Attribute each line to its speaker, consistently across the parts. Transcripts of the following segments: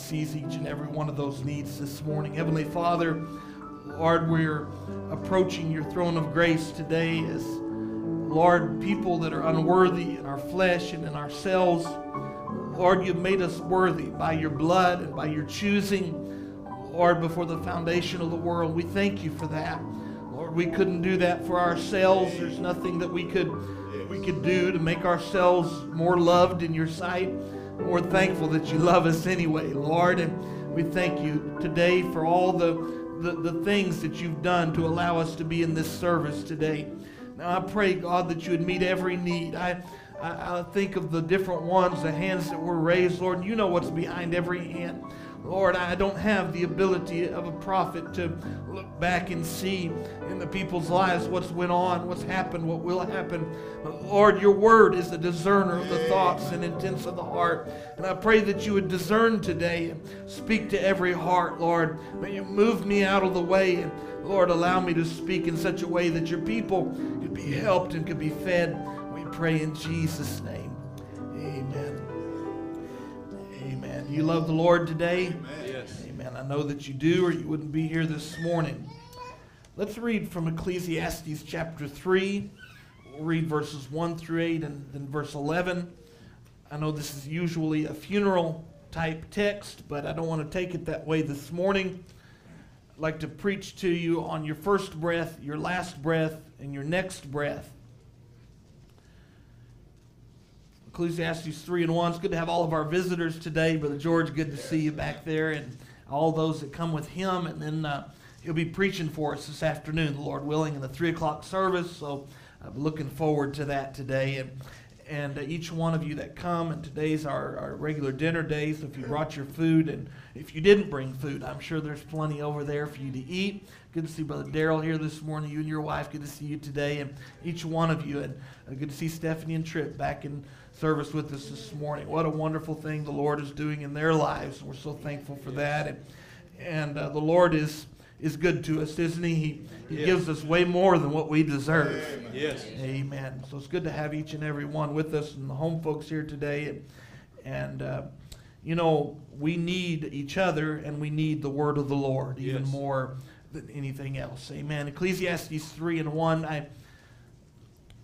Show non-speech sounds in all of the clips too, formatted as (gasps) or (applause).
Speaker 1: sees each and every one of those needs this morning. Heavenly Father, Lord, we're approaching your throne of grace today as, Lord, people that are unworthy in our flesh and in ourselves. Lord, you've made us worthy by your blood and by your choosing, Lord, before the foundation of the world. We thank you for that. Lord, we couldn't do that for ourselves. There's nothing that we could we could do to make ourselves more loved in your sight. We're thankful that you love us anyway, Lord, and we thank you today for all the, the, the things that you've done to allow us to be in this service today. Now I pray, God, that you would meet every need. I, I, I think of the different ones, the hands that were raised, Lord, you know what's behind every hand. Lord, I don't have the ability of a prophet to look back and see in the people's lives what's went on, what's happened, what will happen. But Lord, your word is the discerner of the thoughts and intents of the heart. And I pray that you would discern today and speak to every heart, Lord. May you move me out of the way and Lord, allow me to speak in such a way that your people could be helped and could be fed. We pray in Jesus' name. You love the Lord today?
Speaker 2: Amen. Yes.
Speaker 1: Amen. I know that you do, or you wouldn't be here this morning. Let's read from Ecclesiastes chapter 3. We'll read verses 1 through 8 and then verse 11. I know this is usually a funeral type text, but I don't want to take it that way this morning. I'd like to preach to you on your first breath, your last breath, and your next breath. Ecclesiastes 3 and 1. It's good to have all of our visitors today. Brother George, good to see you back there, and all those that come with him. And then uh, he'll be preaching for us this afternoon, the Lord willing, in the 3 o'clock service. So I'm looking forward to that today. And, and uh, each one of you that come, and today's our, our regular dinner day. So if you brought your food, and if you didn't bring food, I'm sure there's plenty over there for you to eat. Good to see Brother Daryl here this morning. You and your wife, good to see you today, and each one of you. And uh, good to see Stephanie and Tripp back in service with us this morning. What a wonderful thing the Lord is doing in their lives. We're so thankful for that. And, and uh, the Lord is is good to us, isn't he? He, he yes. gives us way more than what we deserve.
Speaker 2: Amen. Yes.
Speaker 1: Amen. So it's good to have each and every one with us and the home folks here today. And, and uh, you know, we need each other and we need the word of the Lord even yes. more than anything else. Amen. Ecclesiastes 3 and 1. I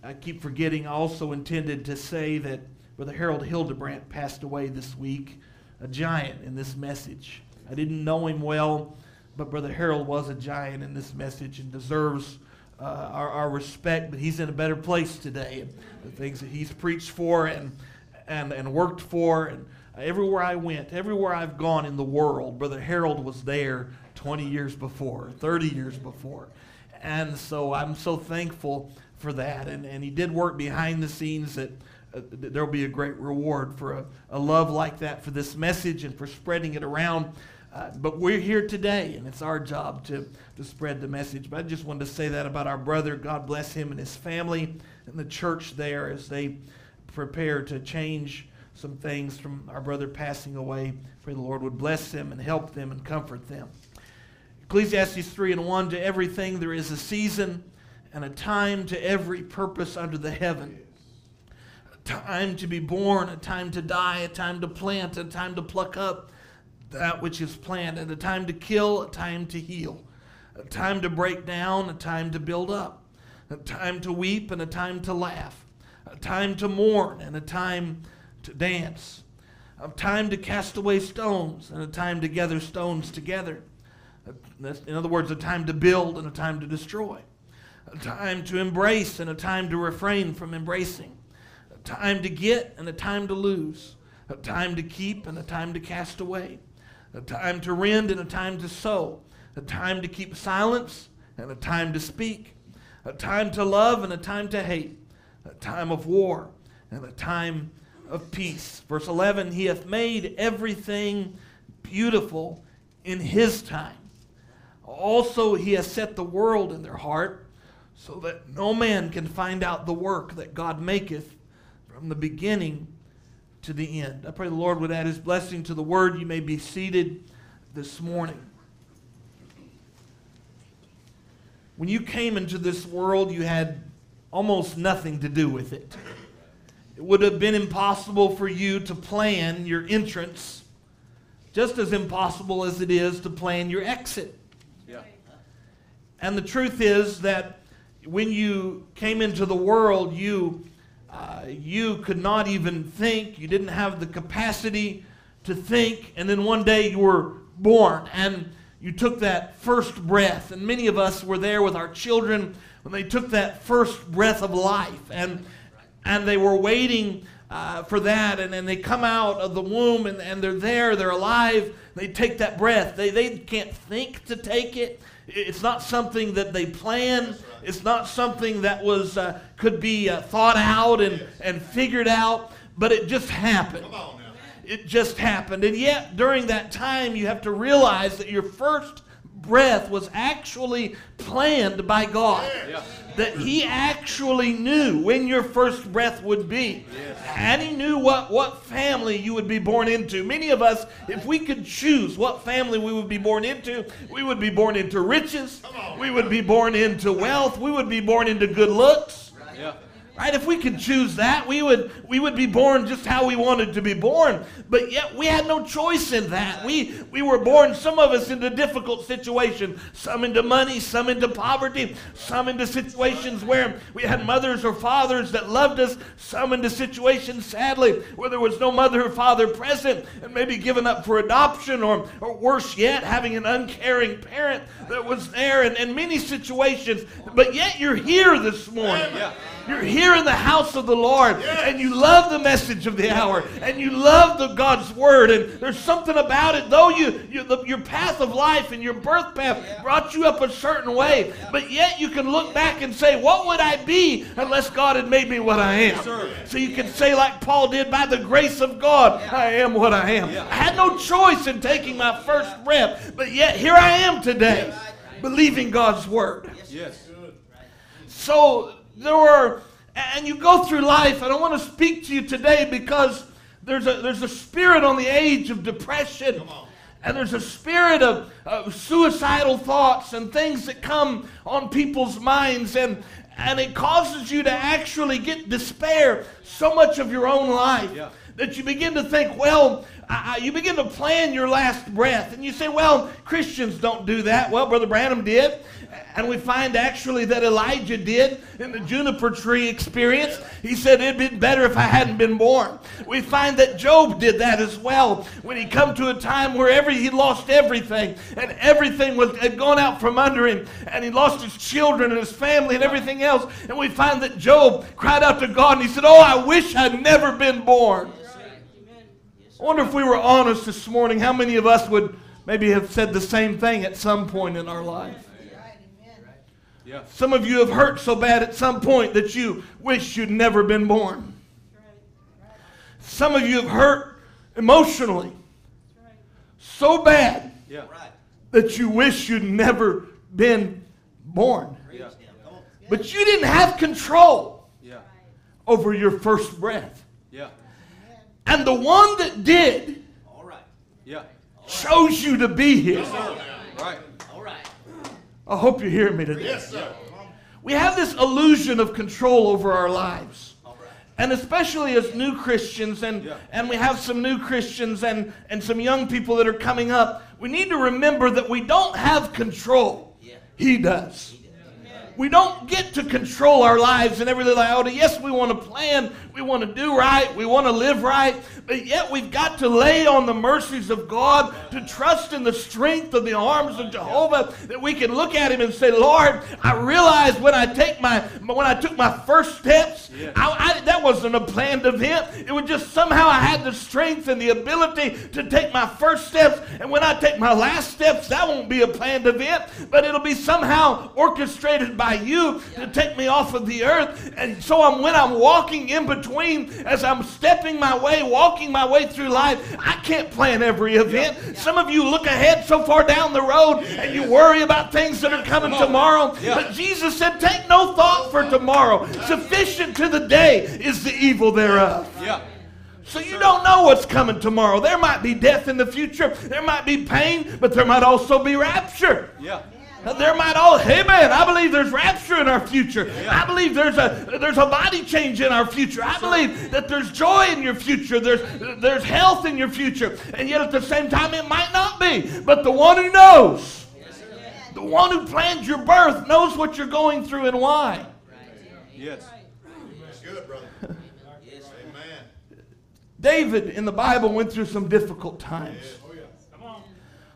Speaker 1: I keep forgetting, also intended to say that Brother Harold Hildebrandt passed away this week, a giant in this message. I didn't know him well, but Brother Harold was a giant in this message and deserves uh, our, our respect, but he's in a better place today. The things that he's preached for and, and, and worked for, and everywhere I went, everywhere I've gone in the world, Brother Harold was there 20 years before, 30 years before. And so I'm so thankful for that. And, and he did work behind the scenes that uh, there will be a great reward for a, a, love like that for this message and for spreading it around. Uh, but we're here today, and it's our job to, to spread the message. But I just wanted to say that about our brother. God bless him and his family and the church there as they prepare to change some things from our brother passing away. Pray the Lord would bless them and help them and comfort them. Ecclesiastes 3 and 1 To everything there is a season and a time to every purpose under the heaven. A time to be born, a time to die, a time to plant, a time to pluck up that which is planted, a time to kill, a time to heal, a time to break down, a time to build up, a time to weep and a time to laugh, a time to mourn and a time to dance, a time to cast away stones and a time to gather stones together. In other words, a time to build and a time to destroy a time to embrace and a time to refrain from embracing, a time to get and a time to lose, a time to keep and a time to cast away, a time to rend and a time to sow, a time to keep silence and a time to speak, a time to love and a time to hate, a time of war and a time of peace. Verse 11 He hath made everything beautiful in His time. Also, He has set the world in their heart so that no man can find out the work that God maketh from the beginning to the end. I pray the Lord would add his blessing to the word. You may be seated this morning. When you came into this world, you had almost nothing to do with it. It would have been impossible for you to plan your entrance just as impossible as it is to plan your exit.
Speaker 2: Yeah.
Speaker 1: And the truth is that when you came into the world, you, uh, you could not even think. You didn't have the capacity to think. And then one day you were born and you took that first breath. And many of us were there with our children when they took that first breath of life. And, and they were waiting uh, for that. And then they come out of the womb and, and they're there, they're alive. They take that breath. They, they can't think to take it. It's not something that they plan. It's not something that was uh, could be uh, thought out and, and figured out, but it just happened. It just happened. And yet, during that time, you have to realize that your first breath was actually planned by God.
Speaker 2: Yeah.
Speaker 1: That He actually knew when your first breath would be. And He knew what, what family you would be born into. Many of us, if we could choose what family we would be born into, we would be born into riches, we would be born into wealth, we would be born into good looks.
Speaker 2: Yeah.
Speaker 1: Right? If we could choose that, we would we would be born just how we wanted to be born. But yet we had no choice in that. We we were born some of us into difficult situations, some into money, some into poverty, some into situations where we had mothers or fathers that loved us, some into situations sadly where there was no mother or father present and maybe given up for adoption or or worse yet having an uncaring parent that was there and in many situations. But yet you're here this morning.
Speaker 2: Yeah.
Speaker 1: You're here in the house of the Lord and you love the message of the hour and you love the God's word and there's something about it. Though you, you the, your path of life and your birth path brought you up a certain way but yet you can look back and say what would I be unless God had made me what I am? So you can say like Paul did by the grace of God I am what I am. I had no choice in taking my first breath but yet here I am today believing God's word.
Speaker 2: Yes.
Speaker 1: so there were, and you go through life, and I want to speak to you today because there's a, there's a spirit on the age of depression. And there's a spirit of, of suicidal thoughts and things that come on people's minds, and, and it causes you to actually get despair so much of your own life
Speaker 2: Yeah.
Speaker 1: that you begin to think, well, I, I- you begin to plan your last breath. And you say, well, Christians don't do that. Well, Brother Branham did. And we find actually that Elijah did in the juniper tree experience. He said, It'd been better if I hadn't been born. We find that Job did that as well when he come to a time where every, he lost everything and everything was, had gone out from under him and he lost his children and his family and everything else. And we find that Job cried out to God and he said, Oh, I wish I'd never been born. I wonder if we were honest this morning, how many of us would maybe have said the same thing at some point in our life? Some of you have hurt so bad at some point that you wish you'd never been born. Some of you have hurt emotionally so bad that you wish you'd never been born. But you didn't have control over your first breath.
Speaker 2: Yeah.
Speaker 1: And the one that did
Speaker 3: All right.
Speaker 2: Yeah.
Speaker 1: chose you to be here.
Speaker 2: Right.
Speaker 3: All right.
Speaker 1: I hope you're hearing me today.
Speaker 4: Yes, sir.
Speaker 1: We have this illusion of control over our lives.
Speaker 3: All right.
Speaker 1: And especially as new Christians, and,
Speaker 2: Yeah.
Speaker 1: and we have some new Christians and, and some young people that are coming up, we need to remember that we don't have control.
Speaker 3: Yeah.
Speaker 1: He does. We don't get to control our lives in every little iota. Oh, yes, we want to plan, we want to do right, we want to live right, but yet we've got to lay on the mercies of God, to trust in the strength of the arms of Jehovah, that we can look at Him and say, Lord, I realize when I take my when I took my first steps, I, I, that wasn't a planned event. It was just somehow I had the strength and the ability to take my first steps, and when I take my last steps, that won't be a planned event, but it'll be somehow orchestrated by you to take me off of the earth. And so I'm when I'm walking in between, as I'm stepping my way, walking my way through life, I can't plan every event. Some of you look ahead so far down the road and you worry about things that are coming tomorrow.
Speaker 2: Yeah.
Speaker 1: But Jesus said, Take no thought for tomorrow. Sufficient to the day is the evil thereof.
Speaker 2: Yeah.
Speaker 1: So you don't know what's coming tomorrow. There might be death in the future. There might be pain, but there might also be rapture.
Speaker 2: Yeah.
Speaker 1: There might all, hey man, I believe there's rapture in our future. I believe there's a there's a body change in our future. I believe that there's joy in your future. There's there's health in your future. And yet at the same time it might not be. But the one who knows, the one who planned your birth knows what you're going through and why.
Speaker 2: Yes.
Speaker 3: That's good, brother. Amen.
Speaker 1: David in the Bible went through some difficult times.
Speaker 3: Oh, yeah.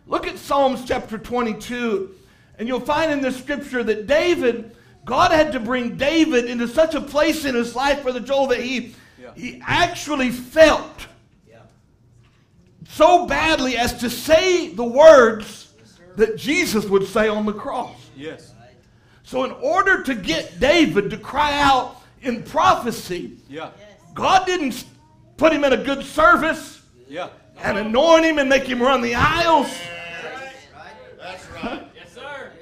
Speaker 1: Look at Psalms chapter 22, and you'll find in the scripture that David, God had to bring David into such a place in his life, Brother Joel, that he,
Speaker 2: Yeah.
Speaker 1: he actually felt so badly as to say the words that Jesus would say on the cross.
Speaker 2: Yes.
Speaker 1: So, in order to get David to cry out in prophecy,
Speaker 2: Yeah.
Speaker 1: God didn't put him in a good service
Speaker 2: Yeah.
Speaker 1: and anoint him and make him run the aisles.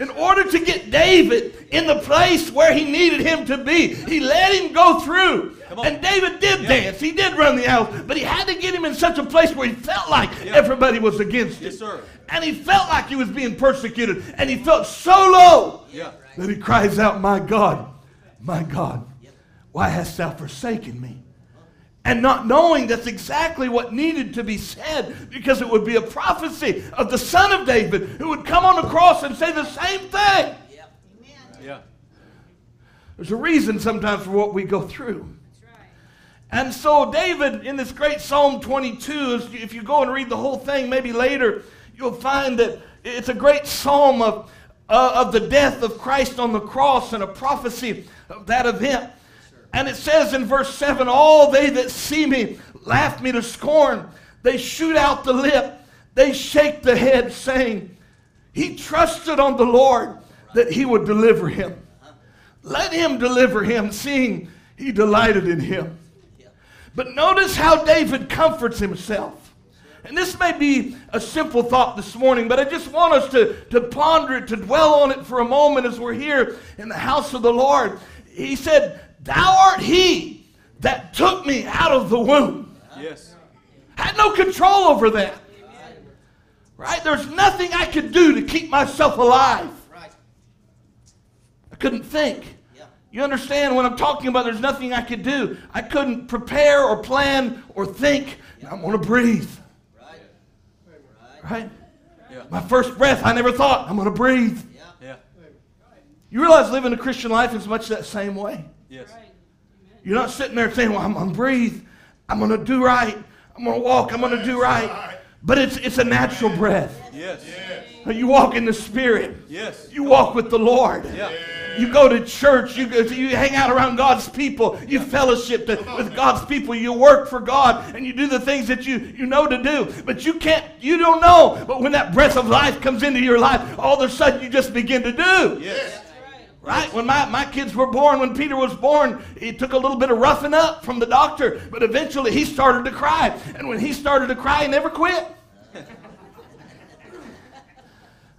Speaker 1: In order to get David in the place where he needed him to be, he let him go through. And David did
Speaker 2: Yeah.
Speaker 1: dance. He did run the house. But he had to get him in such a place where he felt like
Speaker 2: Yeah.
Speaker 1: everybody was against him.
Speaker 2: Yes, sir.
Speaker 1: And he felt like he was being persecuted. And he felt so low
Speaker 2: Yeah.
Speaker 1: that he cries out, My God, my God, why hast thou forsaken me? And not knowing that's exactly what needed to be said because it would be a prophecy of the son of David who would come on the cross and say the same thing.
Speaker 2: Yeah.
Speaker 1: There's a reason sometimes for what we go through. And so, David, in this great Psalm 22, is- if you go and read the whole thing, maybe later, you'll find that it's a great psalm of, uh, of the death of Christ on the cross and a prophecy of that event. And it says in verse 7 All they that see me laugh me to scorn. They shoot out the lip, they shake the head, saying, He trusted on the Lord that he would deliver him. Let him deliver him, seeing he delighted in him. But notice how David comforts himself. And this may be a simple thought this morning, but I just want us to, to ponder it, to dwell on it for a moment as we're here in the house of the Lord. He said, Thou art he that took me out of the womb.
Speaker 2: Yes.
Speaker 1: Had no control over that. Right? There's nothing I could do to keep myself alive. I couldn't think. You understand what I'm talking about? There's nothing I could do. I couldn't prepare or plan or think. I'm going to breathe. Right?
Speaker 2: Yeah.
Speaker 1: My first breath, I never thought, I'm going to breathe.
Speaker 2: Yeah.
Speaker 1: You realize living a Christian life is much that same way.
Speaker 2: Yes.
Speaker 1: You're not sitting there saying, well, I'm going to breathe. I'm going to do right. I'm going to walk. I'm going to do right. But it's, it's a natural breath.
Speaker 2: Yes.
Speaker 1: You walk in the Spirit.
Speaker 2: Yes.
Speaker 1: You walk with the Lord.
Speaker 2: Yeah.
Speaker 1: You go to church. You, go, you hang out around God's people. You fellowship to, with God's people. You work for God, and you do the things that you, you know to do. But you can't. You don't know. But when that breath of life comes into your life, all of a sudden you just begin to do.
Speaker 2: Yes.
Speaker 1: Right? When my, my kids were born, when Peter was born, it took a little bit of roughing up from the doctor, but eventually he started to cry. And when he started to cry, he never quit. (laughs)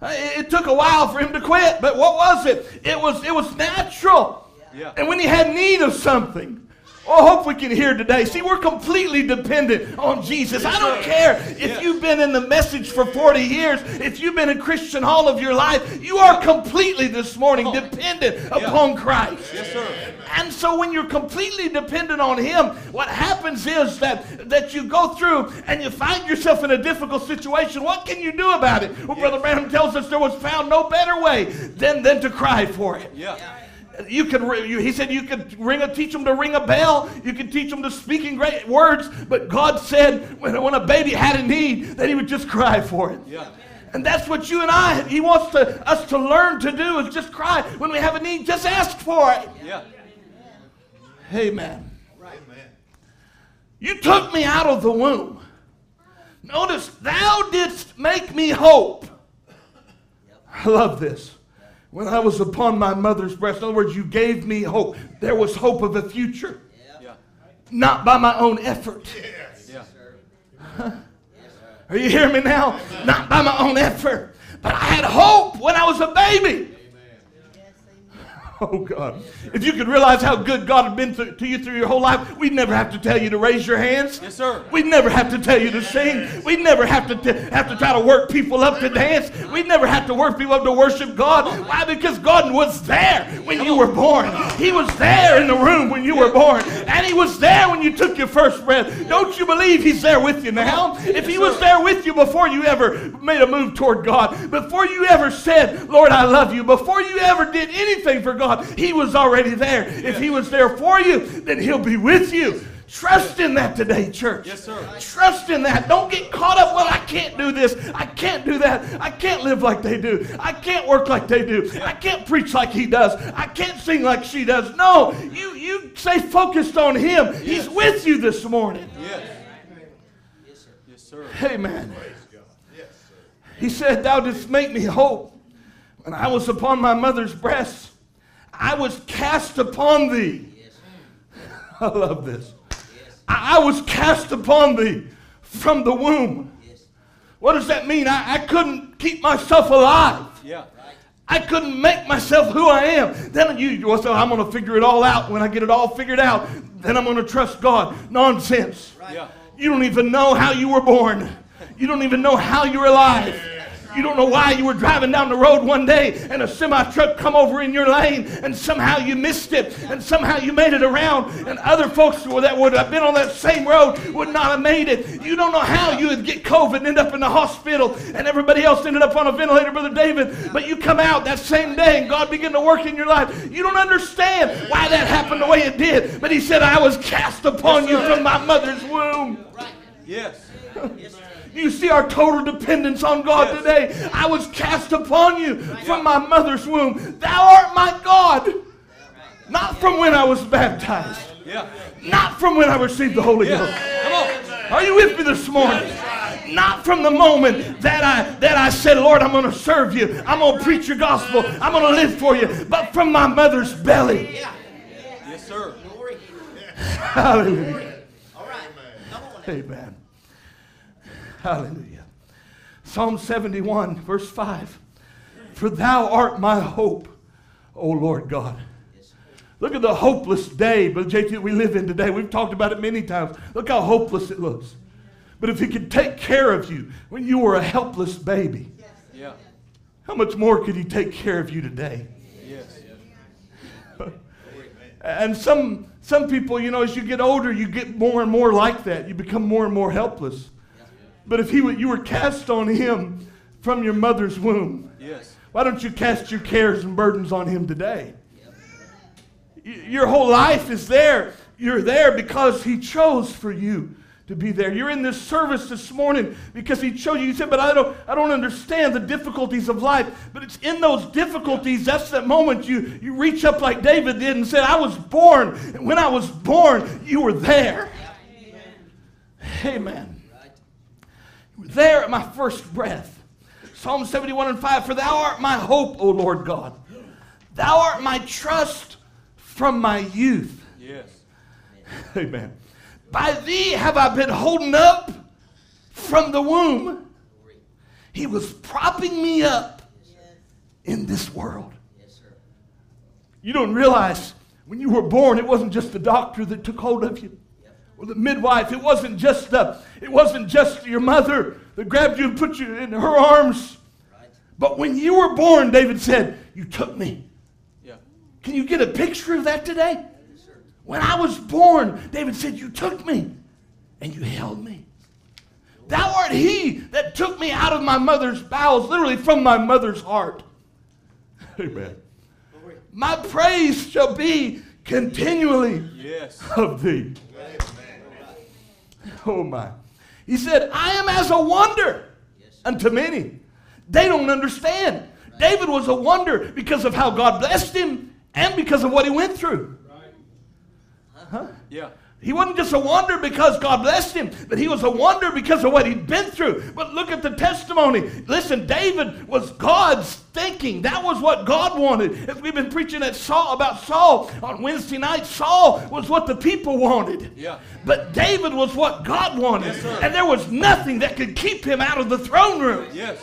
Speaker 1: It, it took a while for him to quit, but what was it? It was it was natural.
Speaker 2: Yeah.
Speaker 1: And when he had need of something, oh, I hope we can hear today. See, we're completely dependent on Jesus. I don't care if you've been in the message for 40 years, if you've been a Christian all of your life, you are completely this morning dependent upon Christ.
Speaker 2: Yes, sir.
Speaker 1: And so when you're completely dependent on him, what happens is that, that you go through and you find yourself in a difficult situation. What can you do about it? Well, Brother Branham tells us there was found no better way than, than to cry for it.
Speaker 2: Yeah.
Speaker 1: You could, you, he said, you could ring a, teach them to ring a bell. You could teach them to speak in great words. But God said, when, when a baby had a need, that he would just cry for it.
Speaker 2: Yeah.
Speaker 1: And that's what you and I, he wants to, us to learn to do is just cry. When we have a need, just ask for it.
Speaker 2: Yeah.
Speaker 1: Amen.
Speaker 3: Amen.
Speaker 1: You took me out of the womb. Notice, thou didst make me hope. I love this. When I was upon my mother's breast, in other words, you gave me hope. There was hope of a future,
Speaker 2: Yeah.
Speaker 1: not by my own effort.
Speaker 2: Yeah.
Speaker 1: Are you hearing me now? Not by my own effort. But I had hope when I was a baby. Oh God. If you could realize how good God had been to, to you through your whole life, we'd never have to tell you to raise your hands.
Speaker 2: Yes, sir.
Speaker 1: We'd never have to tell you to sing. We'd never have to t- have to try to work people up to dance. We'd never have to work people up to worship God. Why? Because God was there when you were born. He was there in the room when you were born. And He was there when you took your first breath. Don't you believe He's there with you now? If He was there with you before you ever made a move toward God, before you ever said, Lord, I love you, before you ever did anything for God, He was already there. If He was there for you, then He'll be with you. Trust in that today, church.
Speaker 2: Yes, sir.
Speaker 1: Trust in that. Don't get caught up. Well, I can't do this. I can't do that. I can't live like they do. I can't work like they do. I can't preach like he does. I can't sing like she does. No, you you stay focused on him. He's with you this morning.
Speaker 2: Yes. Sir. Yes, sir.
Speaker 1: Amen. He said, Thou didst make me hope. When I was upon my mother's breast, I was cast upon thee. (laughs) I love this. I was cast upon thee from the womb. What does that mean? I, I couldn't keep myself alive.
Speaker 2: Yeah.
Speaker 1: I couldn't make myself who I am. Then you, well, so I'm going to figure it all out. When I get it all figured out, then I'm going to trust God. Nonsense.
Speaker 2: Yeah.
Speaker 1: You don't even know how you were born. You don't even know how you're alive. You don't know why you were driving down the road one day and a semi truck come over in your lane and somehow you missed it and somehow you made it around and other folks that would have been on that same road would not have made it. You don't know how you would get COVID and end up in the hospital and everybody else ended up on a ventilator, Brother David. But you come out that same day and God began to work in your life. You don't understand why that happened the way it did. But He said, I was cast upon you from my mother's womb.
Speaker 2: Yes.
Speaker 1: You see our total dependence on God
Speaker 2: Yes.
Speaker 1: today. I was cast upon you from my mother's womb. Thou art my God. Not from when I was baptized.
Speaker 2: Yeah.
Speaker 1: Not from when I received the Holy
Speaker 2: Yeah.
Speaker 1: Ghost.
Speaker 2: Come on.
Speaker 1: Are you with me this morning? Not from the moment that I that I said, Lord, I'm going to serve you. I'm going to preach your gospel. I'm going to live for you. But from my mother's belly.
Speaker 2: Yes, sir. (laughs)
Speaker 1: Hallelujah. All right. Amen. Hallelujah. Psalm 71, verse 5. For thou art my hope, O Lord God. Look at the hopeless day, Brother JT, we live in today. We've talked about it many times. Look how hopeless it looks. But if he could take care of you when you were a helpless baby,
Speaker 2: Yeah.
Speaker 1: how much more could he take care of you today?
Speaker 2: Yes.
Speaker 1: And some some people, you know, as you get older, you get more and more like that. You become more and more helpless. But if he you were cast on him from your mother's womb,
Speaker 2: Yes.
Speaker 1: why don't you cast your cares and burdens on him today? Y- Your whole life is there. You're there because he chose for you to be there. You're in this service this morning because he chose you. You said, but I don't, I don't understand the difficulties of life. But it's in those difficulties, that's that moment you, you reach up like David did and said, I was born. And when I was born, you were there. Amen. Were there at my first breath. Psalm 71 and 5 For thou art my hope, O Lord God. Thou art my trust from my youth.
Speaker 2: Yes.
Speaker 1: Amen. By thee have I been holding up from the womb. He was propping me up in this world. You don't realize when you were born, it wasn't just the doctor that took hold of you. Or the midwife. It wasn't just the, it wasn't just your mother that grabbed you and put you in her arms. But when you were born, David said, You took me.
Speaker 2: Yeah.
Speaker 1: Can you get a picture of that today? When I was born, David said, You took me and you held me. Thou art he that took me out of my mother's bowels, literally from my mother's heart. (laughs) Amen. My praise shall be continually
Speaker 2: Yes.
Speaker 1: of thee. Oh my. He said, I am as a wonder unto many. They don't understand. David was a wonder because of how God blessed him and because of what he went through.
Speaker 2: Yeah.
Speaker 1: He wasn't just a wonder because God blessed him, but he was a wonder because of what he'd been through. But look at the testimony. Listen, David was God's thinking. That was what God wanted. As we've been preaching at Saul about Saul on Wednesday night, Saul was what the people wanted.
Speaker 2: Yeah.
Speaker 1: But David was what God wanted.
Speaker 2: Yes,
Speaker 1: and there was nothing that could keep him out of the throne room.
Speaker 2: Yes.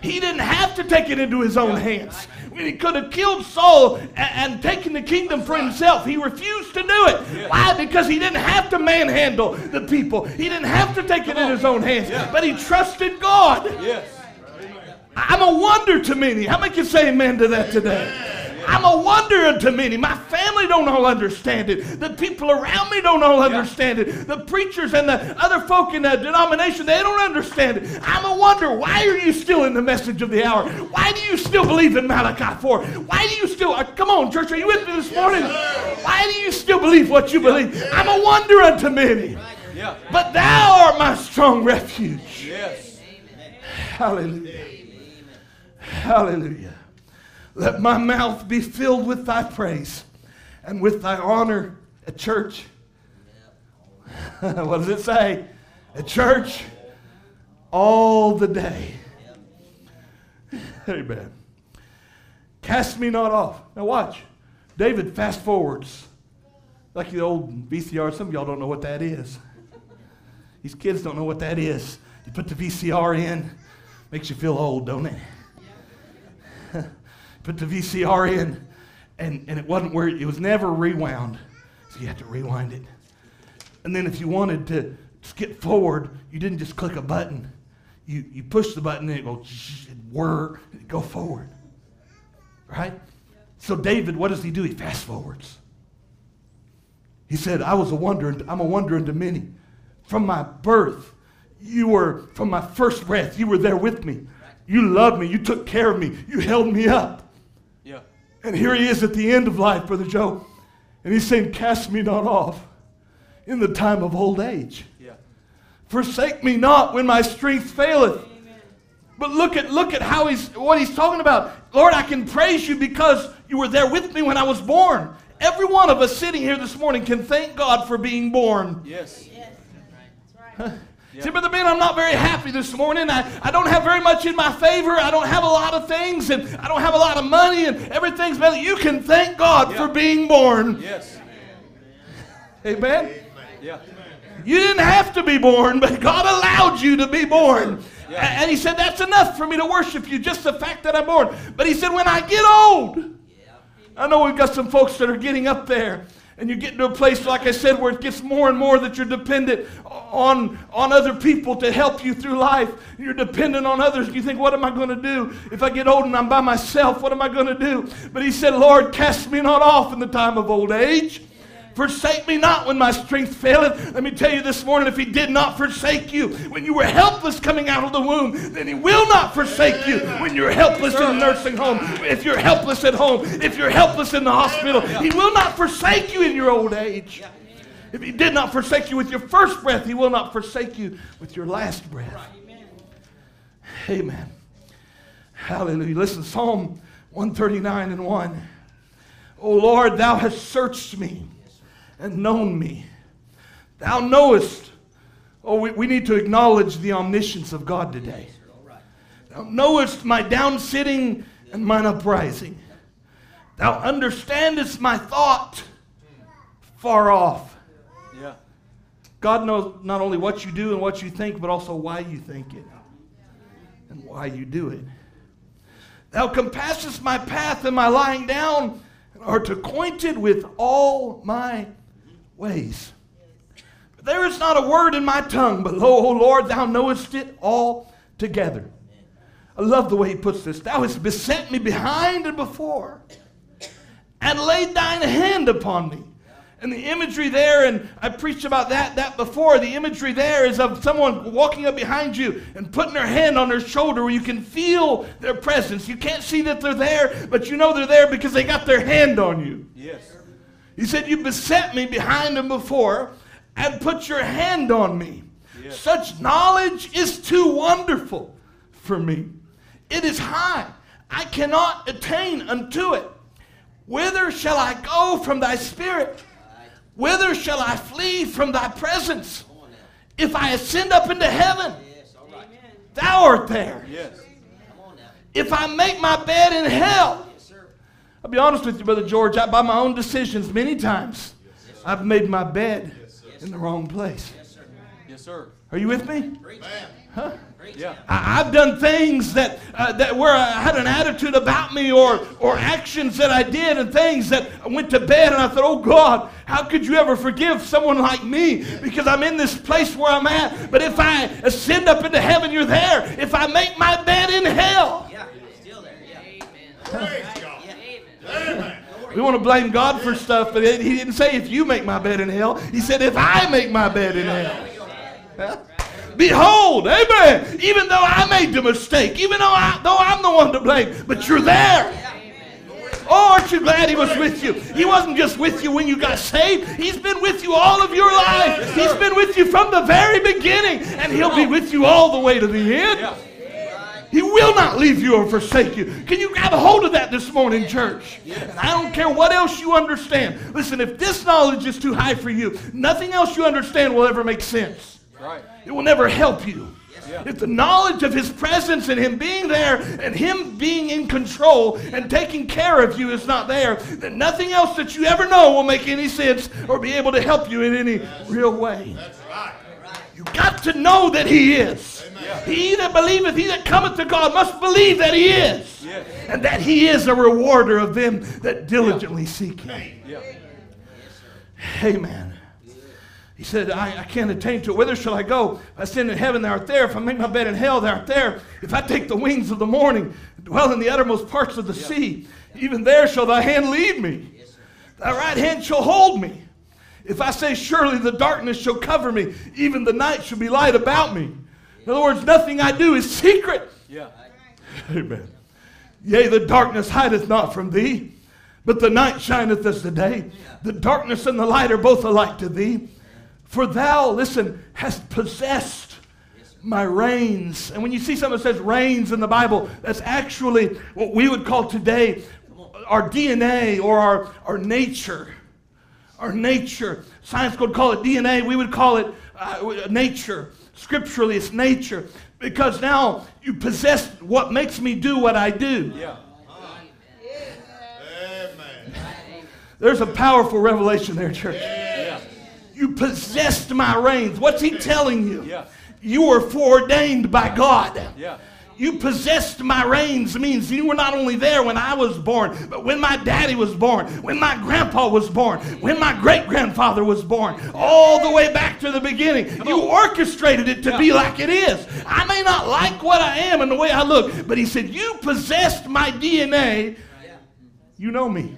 Speaker 1: He didn't have to take it into his own hands. When he could have killed Saul and, and taken the kingdom for himself, he refused to do it. Why? Because he didn't have to manhandle the people. He didn't have to take it in his own hands. But he trusted God.
Speaker 2: Yes.
Speaker 1: I'm a wonder to many. How many can say amen to that today? I'm a wonder unto many. My family don't all understand it. The people around me don't all understand it. The preachers and the other folk in the denomination, they don't understand it. I'm a wonder. Why are you still in the message of the hour? Why do you still believe in Malachi 4? Why do you still, uh, come on, church, are you with me this morning? Why do you still believe what you believe? I'm a wonder unto many.
Speaker 2: Yeah.
Speaker 1: But thou art my strong refuge.
Speaker 2: Yes.
Speaker 1: Hallelujah. Hallelujah. Let my mouth be filled with thy praise and with thy honor at church. (laughs) what does it say? At church all the day. (laughs) Amen. Cast me not off. Now watch. David fast forwards. Like the old VCR. Some of y'all don't know what that is. These kids don't know what that is. You put the VCR in, makes you feel old, don't it? Put the VCR in, and, and it wasn't where it was never rewound. So you had to rewind it. And then if you wanted to skip forward, you didn't just click a button. You, you push the button and it goes it whir, go forward. Right? So David, what does he do? He fast forwards. He said, I was a wonder, I'm a wonder unto many. From my birth, you were, from my first breath, you were there with me. You loved me. You took care of me. You held me up.
Speaker 2: Yeah.
Speaker 1: And here he is at the end of life, Brother Joe. And he's saying, Cast me not off in the time of old age.
Speaker 2: Yeah.
Speaker 1: Forsake me not when my strength faileth. But look at look at how he's what he's talking about. Lord, I can praise you because you were there with me when I was born. Every one of us sitting here this morning can thank God for being born.
Speaker 2: Yes.
Speaker 1: See, Brother Ben, I'm not very happy this morning. I, I don't have very much in my favor. I don't have a lot of things, and I don't have a lot of money, and everything's better. You can thank God
Speaker 2: Yeah.
Speaker 1: for being born.
Speaker 2: Yes.
Speaker 1: Amen.
Speaker 2: Yeah.
Speaker 1: You didn't have to be born, but God allowed you to be born.
Speaker 2: Yeah.
Speaker 1: And He said, That's enough for me to worship you, just the fact that I'm born. But He said, When I get old, I know we've got some folks that are getting up there, and you get to a place, like I said, where it gets more and more that you're dependent on, on other people to help you through life. You're dependent on others. You think, What am I going to do? If I get old and I'm by myself, what am I going to do? But He said, Lord, cast me not off in the time of old age. Forsake me not when my strength faileth. Let me tell you this morning if he did not forsake you when you were helpless coming out of the womb, then he will not forsake you when you're helpless in the nursing home, if you're helpless at home, if you're helpless in the hospital. He will not forsake you in your old age. If he did not forsake you with your first breath, he will not forsake you with your last breath. Amen. Hallelujah. Listen, Psalm 139 and 1. O Lord, thou hast searched me and known me. Thou knowest. Oh, we, we need to acknowledge the omniscience of God today. Thou knowest my down sitting and mine uprising. Thou understandest my thought far off.
Speaker 2: Yeah.
Speaker 1: God knows not only what you do and what you think, but also why you think it and why you do it. Thou compassest my path and my lying down, and art acquainted with all my ways. There is not a word in my tongue, but lo, O Lord, thou knowest it all together. I love the way he puts this. Thou hast beset me behind and before, and laid thine hand upon me. And the imagery there, and I preached about that that before. The imagery there is of someone walking up behind you and putting their hand on their shoulder where you can feel their presence. You can't see that they're there, but you know they're there because they got their hand on you.
Speaker 2: Yes.
Speaker 1: He said, You beset me behind and before and put your hand on me.
Speaker 2: Yes.
Speaker 1: Such knowledge is too wonderful for me. It is high. I cannot attain unto it. Whither shall I go from thy spirit? Whither shall I flee from thy presence? If I ascend up into heaven, thou art there.
Speaker 2: Yes.
Speaker 1: If I make my bed in hell, I'll be honest with you, Brother George, I, by my own decisions, many times, I've made my bed in the wrong place.
Speaker 2: Yes, sir. Yes, sir.
Speaker 1: Are you with me?
Speaker 3: Man.
Speaker 1: Huh?
Speaker 2: Yeah.
Speaker 1: I, I've done things that, uh, that where I had an attitude about me or, or actions that I did and things that I went to bed and I thought, oh God, how could you ever forgive someone like me? Because I'm in this place where I'm at. But if I ascend up into heaven, you're there. If I make my bed in hell,
Speaker 4: Yeah, still there, yeah.
Speaker 3: Praise God. Amen.
Speaker 1: We want to blame God for stuff, but he didn't say if you make my bed in hell. He said if I make my bed in hell. (laughs) Behold, amen. Even though I made the mistake, even though, I, though I'm the one to blame, but you're there. Oh, aren't you glad he was with you? He wasn't just with you when you got saved. He's been with you all of your life. He's been with you from the very beginning, and he'll be with you all the way to the end. He will not leave you or forsake you. Can you grab a hold of that this morning, church? And I don't care what else you understand. Listen, if this knowledge is too high for you, nothing else you understand will ever make sense.
Speaker 2: Right.
Speaker 1: It will never help you.
Speaker 2: Yeah.
Speaker 1: If the knowledge of His presence and Him being there and Him being in control and taking care of you is not there, then nothing else that you ever know will make any sense or be able to help you in any real way.
Speaker 3: That's right.
Speaker 1: You got to know that He is. He that believeth, he that cometh to God must believe that He is. And that He is a rewarder of them that diligently seek Him. Amen. He said, I, I can't attain to it. Whither shall I go? If I ascend in heaven, thou art there. If I make my bed in hell, thou art there. If I take the wings of the morning, dwell in the uttermost parts of the sea, even there shall thy hand lead me. Thy right hand shall hold me. If I say, Surely the darkness shall cover me, even the night shall be light about me. In other words, nothing I do is secret.
Speaker 2: Yeah.
Speaker 1: Amen. Yea, the darkness hideth not from thee, but the night shineth as the day. The darkness and the light are both alike to thee. For thou, listen, hast possessed my reins. And when you see something that says reins in the Bible, that's actually what we would call today our DNA or our, our nature. Our nature. Science would call it DNA. We would call it uh, nature. Scripturally, it's nature. Because now you possess what makes me do what I do.
Speaker 2: Yeah.
Speaker 3: Amen.
Speaker 1: There's a powerful revelation there, church.
Speaker 2: Yeah.
Speaker 1: You possessed my reins. What's he telling you?
Speaker 2: Yeah.
Speaker 1: You were foreordained by God.
Speaker 2: Yeah.
Speaker 1: You possessed my reins means you were not only there when I was born, but when my daddy was born, when my grandpa was born, when my great grandfather was born, all the way back to the beginning. You orchestrated it to be like it is. I may not like what I am and the way I look, but he said, You possessed my DNA. You know me.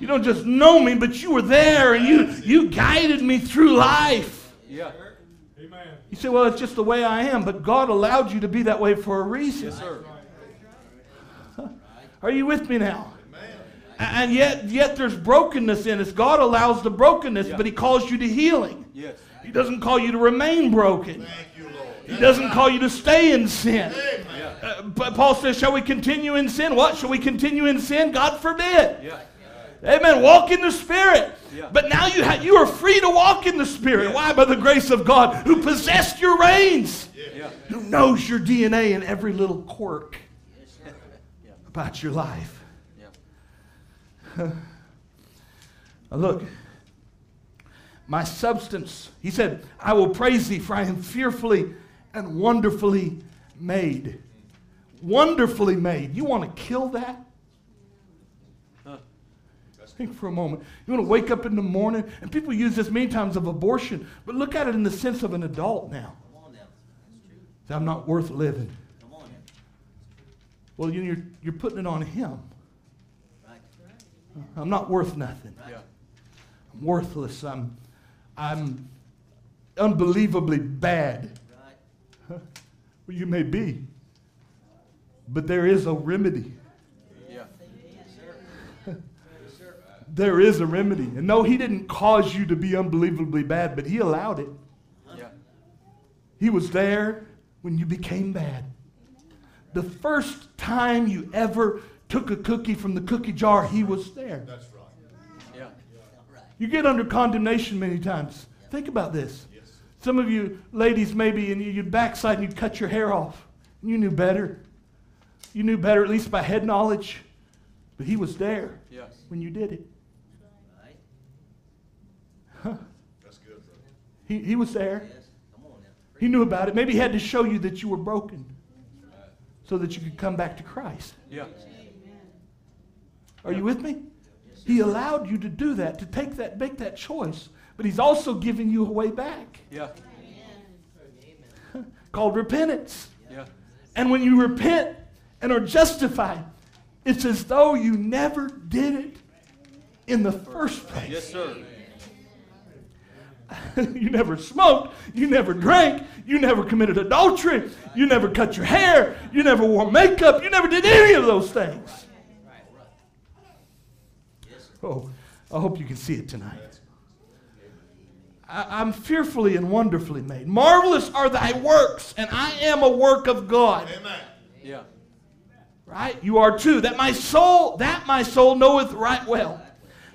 Speaker 1: You don't just know me, but you were there and you, you guided me through life.
Speaker 2: Yeah.
Speaker 1: You say, well, it's just the way I am, but God allowed you to be that way for a reason.
Speaker 2: Yes, sir. (laughs)
Speaker 1: Are you with me now? And yet, yet there's brokenness in us. God allows the brokenness,
Speaker 2: Yeah.
Speaker 1: but He calls you to healing.
Speaker 2: Yes.
Speaker 1: He doesn't call you to remain broken.
Speaker 3: Thank you, Lord.
Speaker 1: He doesn't call you to stay in sin.
Speaker 2: Yeah.
Speaker 1: Uh, but Paul says, shall we continue in sin? What? Shall we continue in sin? God forbid.
Speaker 2: Yeah.
Speaker 1: Amen. Walk in the Spirit.
Speaker 2: Yeah.
Speaker 1: But now you, ha- you are free to walk in the Spirit.
Speaker 2: Yeah.
Speaker 1: Why? By the grace of God who possessed your reins.
Speaker 2: Yeah.
Speaker 1: who knows your DNA and every little quirk about your life.
Speaker 2: Yeah.
Speaker 1: Now look, my substance, he said, I will praise thee, for I am fearfully and wonderfully made. Wonderfully made. You want to kill that?
Speaker 2: Huh.
Speaker 1: Think for a moment. You want to wake up in the morning, and people use this many times of abortion, but look at it in the sense of an adult now.
Speaker 4: Now.
Speaker 1: Say, I'm not worth living.
Speaker 4: Come on now.
Speaker 1: Well, you- you're, you're putting it on him.
Speaker 4: Right.
Speaker 1: I'm not worth nothing.
Speaker 2: Yeah.
Speaker 1: I'm worthless. I'm, I'm unbelievably bad.
Speaker 4: Right.
Speaker 1: Well, you may be, but there is a remedy.
Speaker 2: Yeah.
Speaker 4: Yes, sir. Yes, sir.
Speaker 1: There is a remedy. And no, he didn't cause you to be unbelievably bad, but he allowed it.
Speaker 2: Yeah.
Speaker 1: He was there when you became bad. The first time you ever took a cookie from the cookie jar, he was there.
Speaker 3: That's right.
Speaker 2: Yeah.
Speaker 4: Right.
Speaker 1: You get under condemnation many times. Think about this. Some of you ladies, maybe, and you- you'd backslide and you'd cut your hair off. You knew better. You knew better, at least by head knowledge. But he was there
Speaker 2: Yeah.
Speaker 1: when you did it.
Speaker 4: Right.
Speaker 3: That's
Speaker 1: He, he was there.
Speaker 4: Yes. Come on now.
Speaker 1: He knew about it. Maybe he had to show you that you were broken so that you could come back to Christ.
Speaker 2: Yeah.
Speaker 1: Are you with me? He allowed you to do that, to take that, make that choice. But he's also giving you a way back
Speaker 2: Yeah. (laughs)
Speaker 1: called repentance.
Speaker 2: Yeah.
Speaker 1: And when you repent and are justified, it's as though you never did it in the first place.
Speaker 2: Yes, sir. (laughs)
Speaker 1: you never smoked, you never drank, you never committed adultery, you never cut your hair, you never wore makeup, you never did any of those things. Oh, I hope you can see it tonight. I, am fearfully and wonderfully made. Marvelous are thy works, and I am a work of God.
Speaker 3: Amen.
Speaker 2: Yeah.
Speaker 1: Right? You are too. That my soul, that my soul knoweth right well.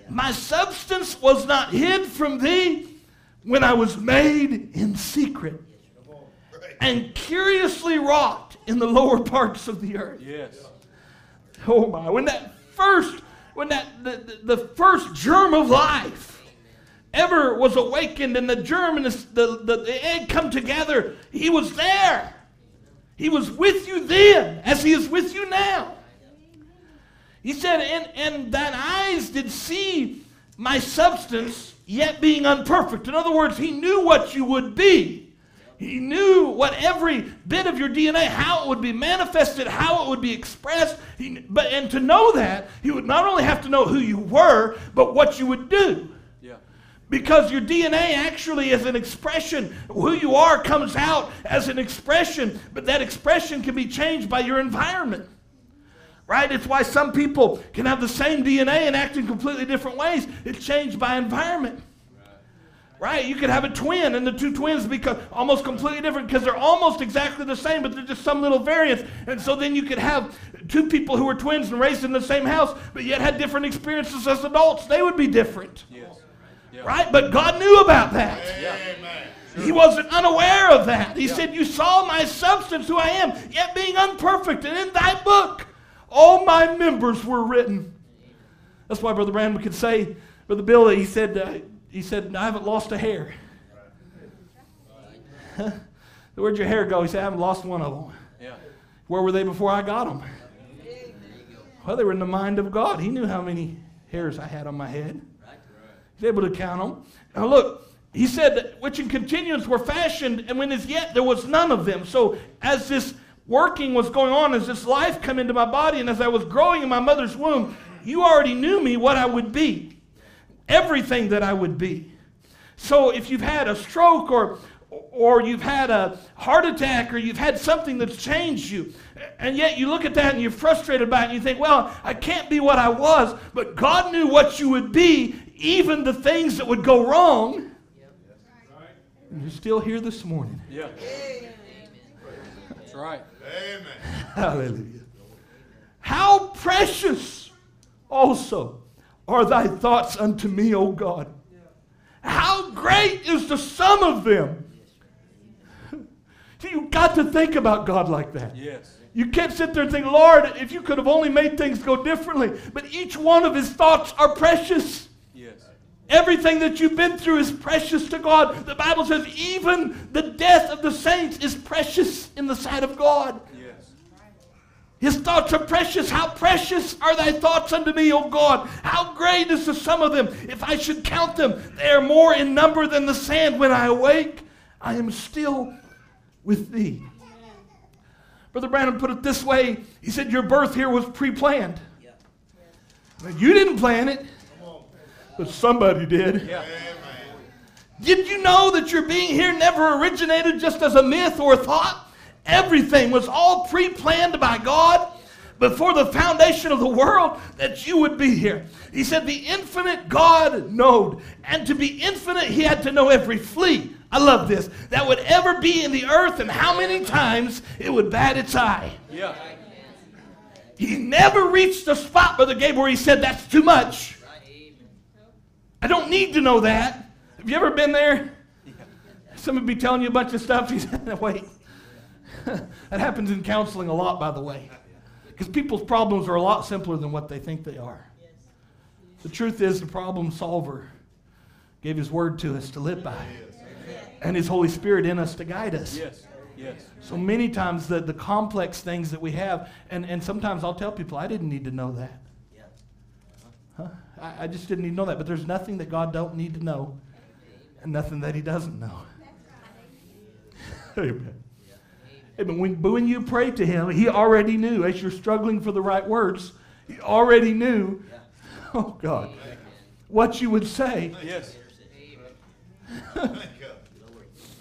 Speaker 1: My substance was not hid from thee when I was made in secret and curiously wrought in the lower parts of the earth.
Speaker 2: Yes.
Speaker 1: Oh my. When that first, when that the, the, the first germ of life ever was awakened and the germ and the, the, the, egg come together, he was there. He was with you then, as he is with you now. He said, and, and that eyes did see my substance, yet being unperfect. In other words, he knew what you would be. He knew what every bit of your DNA, how it would be manifested, how it would be expressed. He, but and to know that, he would not only have to know who you were, but what you would do.
Speaker 2: Yeah.
Speaker 1: Because your DNA actually is an expression. Who you are comes out as an expression, but that expression can be changed by your environment. Right? It's why some people can have the same DNA and act in completely different ways. It's changed by environment. Right? You could have a twin, and the two twins become almost completely different because they're almost exactly the same, but there's just some little variance. And so then you could have two people who were twins and raised in the same house, but yet had different experiences as adults. They would be different.
Speaker 2: Yes. Yeah.
Speaker 1: Right? But God knew about that.
Speaker 3: Amen.
Speaker 1: He wasn't unaware of that. He said, You saw my substance, who I am, yet being unperfect, and in thy book all my members were written. That's why Brother Branham could say, Brother Bill, he said, uh, he said, I haven't lost a hair. (laughs) Where'd your hair go? He said, I haven't lost one of them.
Speaker 2: Yeah.
Speaker 1: Where were they before I got them? Well, they were in the mind of God. He knew how many hairs I had on my head. He's able to count them. Now look, he said that which in continuance were fashioned, and when as yet there was none of them. So as this working was going on, as this life come into my body, and as I was growing in my mother's womb, you already knew me what I would be. Everything that I would be. So if you've had a stroke or or you've had a heart attack or you've had something that's changed you and yet you look at that and you're frustrated by it and you think well i can't be what i was but god knew what you would be even the things that would go wrong and you're still here this morning
Speaker 2: Yeah. That's right.
Speaker 3: Amen. (laughs)
Speaker 1: hallelujah how precious also are thy thoughts unto me o god how great is the sum of them (laughs) You've got to think about God like that.
Speaker 2: Yes.
Speaker 1: You can't sit there and think, Lord, if you could have only made things go differently. But each one of his thoughts are precious. Everything that you've been through is precious to God. The Bible says even the death of the saints is precious in the sight of God.
Speaker 2: Yes.
Speaker 1: His thoughts are precious. How precious are thy thoughts unto me, O God? How great is the sum of them? If I should count them, they are more in number than the sand. When I awake, I am still with thee. Brother Branham put it this way He said, Your birth here was pre planned. You didn't plan it, but somebody did.
Speaker 2: Yeah.
Speaker 1: Did you know that your being here never originated just as a myth or a thought? Everything was all pre planned by God before the foundation of the world that you would be here. He said, The infinite God knowed. And to be infinite, he had to know every flea. I love this. That would ever be in the earth and how many times it would bat its eye.
Speaker 2: Yeah.
Speaker 1: He never reached the spot, Brother Gabe, where he said, That's too much. I don't need to know that. Have you ever been there? Somebody be telling you a bunch of stuff. (laughs) You said, Wait. (laughs) that happens in counseling a lot, by the way. Because people's problems are a lot simpler than what they think they are. The truth is, the problem solver gave his word to us to live by. and His Holy Spirit in us to guide us.
Speaker 2: Yes. Yes.
Speaker 1: So many times the, the complex things that we have, and, and sometimes I'll tell people, I didn't need to know that.
Speaker 4: Yeah.
Speaker 1: Huh? I, I just didn't need to know that. But there's nothing that God don't need to know, and nothing that He doesn't know. (laughs) Amen. Amen. When, but when you pray to Him, He already knew. As you're struggling for the right words, He already knew. Oh God, what you would say.
Speaker 2: Yes.
Speaker 3: Thank you.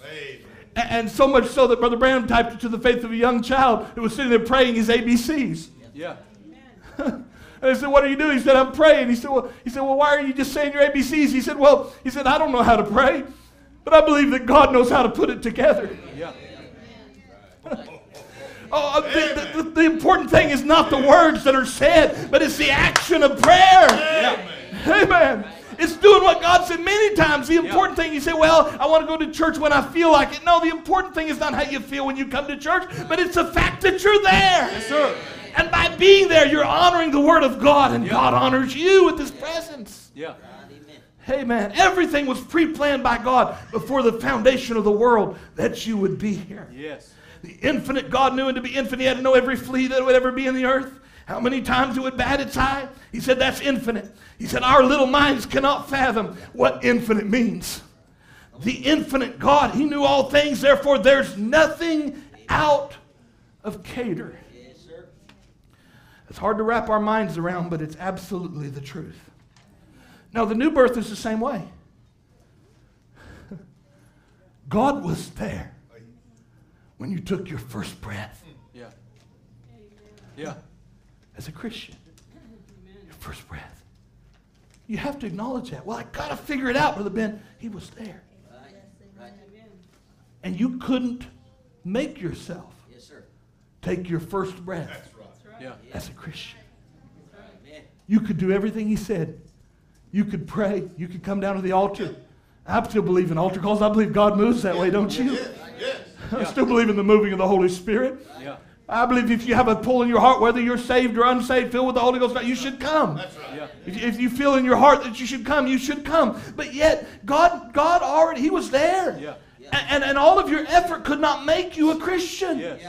Speaker 3: Amen.
Speaker 1: A- And so much so that Brother Branham typed it to the faith of a young child who was sitting there praying his ABCs.
Speaker 2: Yeah. (laughs)
Speaker 1: And I said, "What are you doing?" He said, "I'm praying." He said, "Well, he said, well, why are you just saying your ABCs?" He said, "Well, he said, I don't know how to pray, but I believe that God knows how to put it together."
Speaker 2: Yeah.
Speaker 1: Oh, the, the, the, important thing is not the words that are said, but it's the action of prayer.
Speaker 2: Yeah.
Speaker 1: Amen. It's doing what God said many times. The important thing, you say, well, I want to go to church when I feel like it. No, the important thing is not how you feel when you come to church, but it's the fact that you're there.
Speaker 2: Yes, sir.
Speaker 1: And by being there, you're honoring the Word of God, and
Speaker 2: Yeah.
Speaker 1: God honors you with His presence.
Speaker 2: Yeah.
Speaker 1: Hey, man, everything was pre planned by God before the foundation of the world that you would be here.
Speaker 2: Yes.
Speaker 1: The infinite God knew, and to be infinite, he had to know every flea that would ever be in the earth. How many times it would bat its eye? He said, That's infinite. He said, Our little minds cannot fathom what infinite means. The infinite God, he knew all things, therefore, there's nothing out of cater.
Speaker 4: Yes, sir.
Speaker 1: It's hard to wrap our minds around, but it's absolutely the truth. Now, the new birth is the same way. God was there when you took your first breath
Speaker 2: Yeah. Yeah.
Speaker 1: as a Christian. Your first breath. You have to acknowledge that. Well, I got to figure it out, Brother Ben. He was there.
Speaker 4: Right. Right.
Speaker 1: And you couldn't make yourself
Speaker 4: Yes,
Speaker 1: take your first breath
Speaker 3: That's right.
Speaker 2: Yeah.
Speaker 1: as a Christian. You could do everything he said. You could pray. You could come down to the altar. I still believe in altar calls. I believe God moves that way, don't you?
Speaker 3: Yes, yes.
Speaker 1: I still believe in the moving of the Holy Spirit.
Speaker 2: Yeah.
Speaker 1: I believe if you have a pull in your heart, whether you're saved or unsaved, filled with the Holy Ghost, you should come.
Speaker 3: That's right.
Speaker 2: Yeah.
Speaker 1: If you, if you feel in your heart that you should come, you should come. But yet, God, God already, He was there.
Speaker 2: Yeah.
Speaker 1: And, and, and all of your effort could not make you a Christian.
Speaker 2: Yes.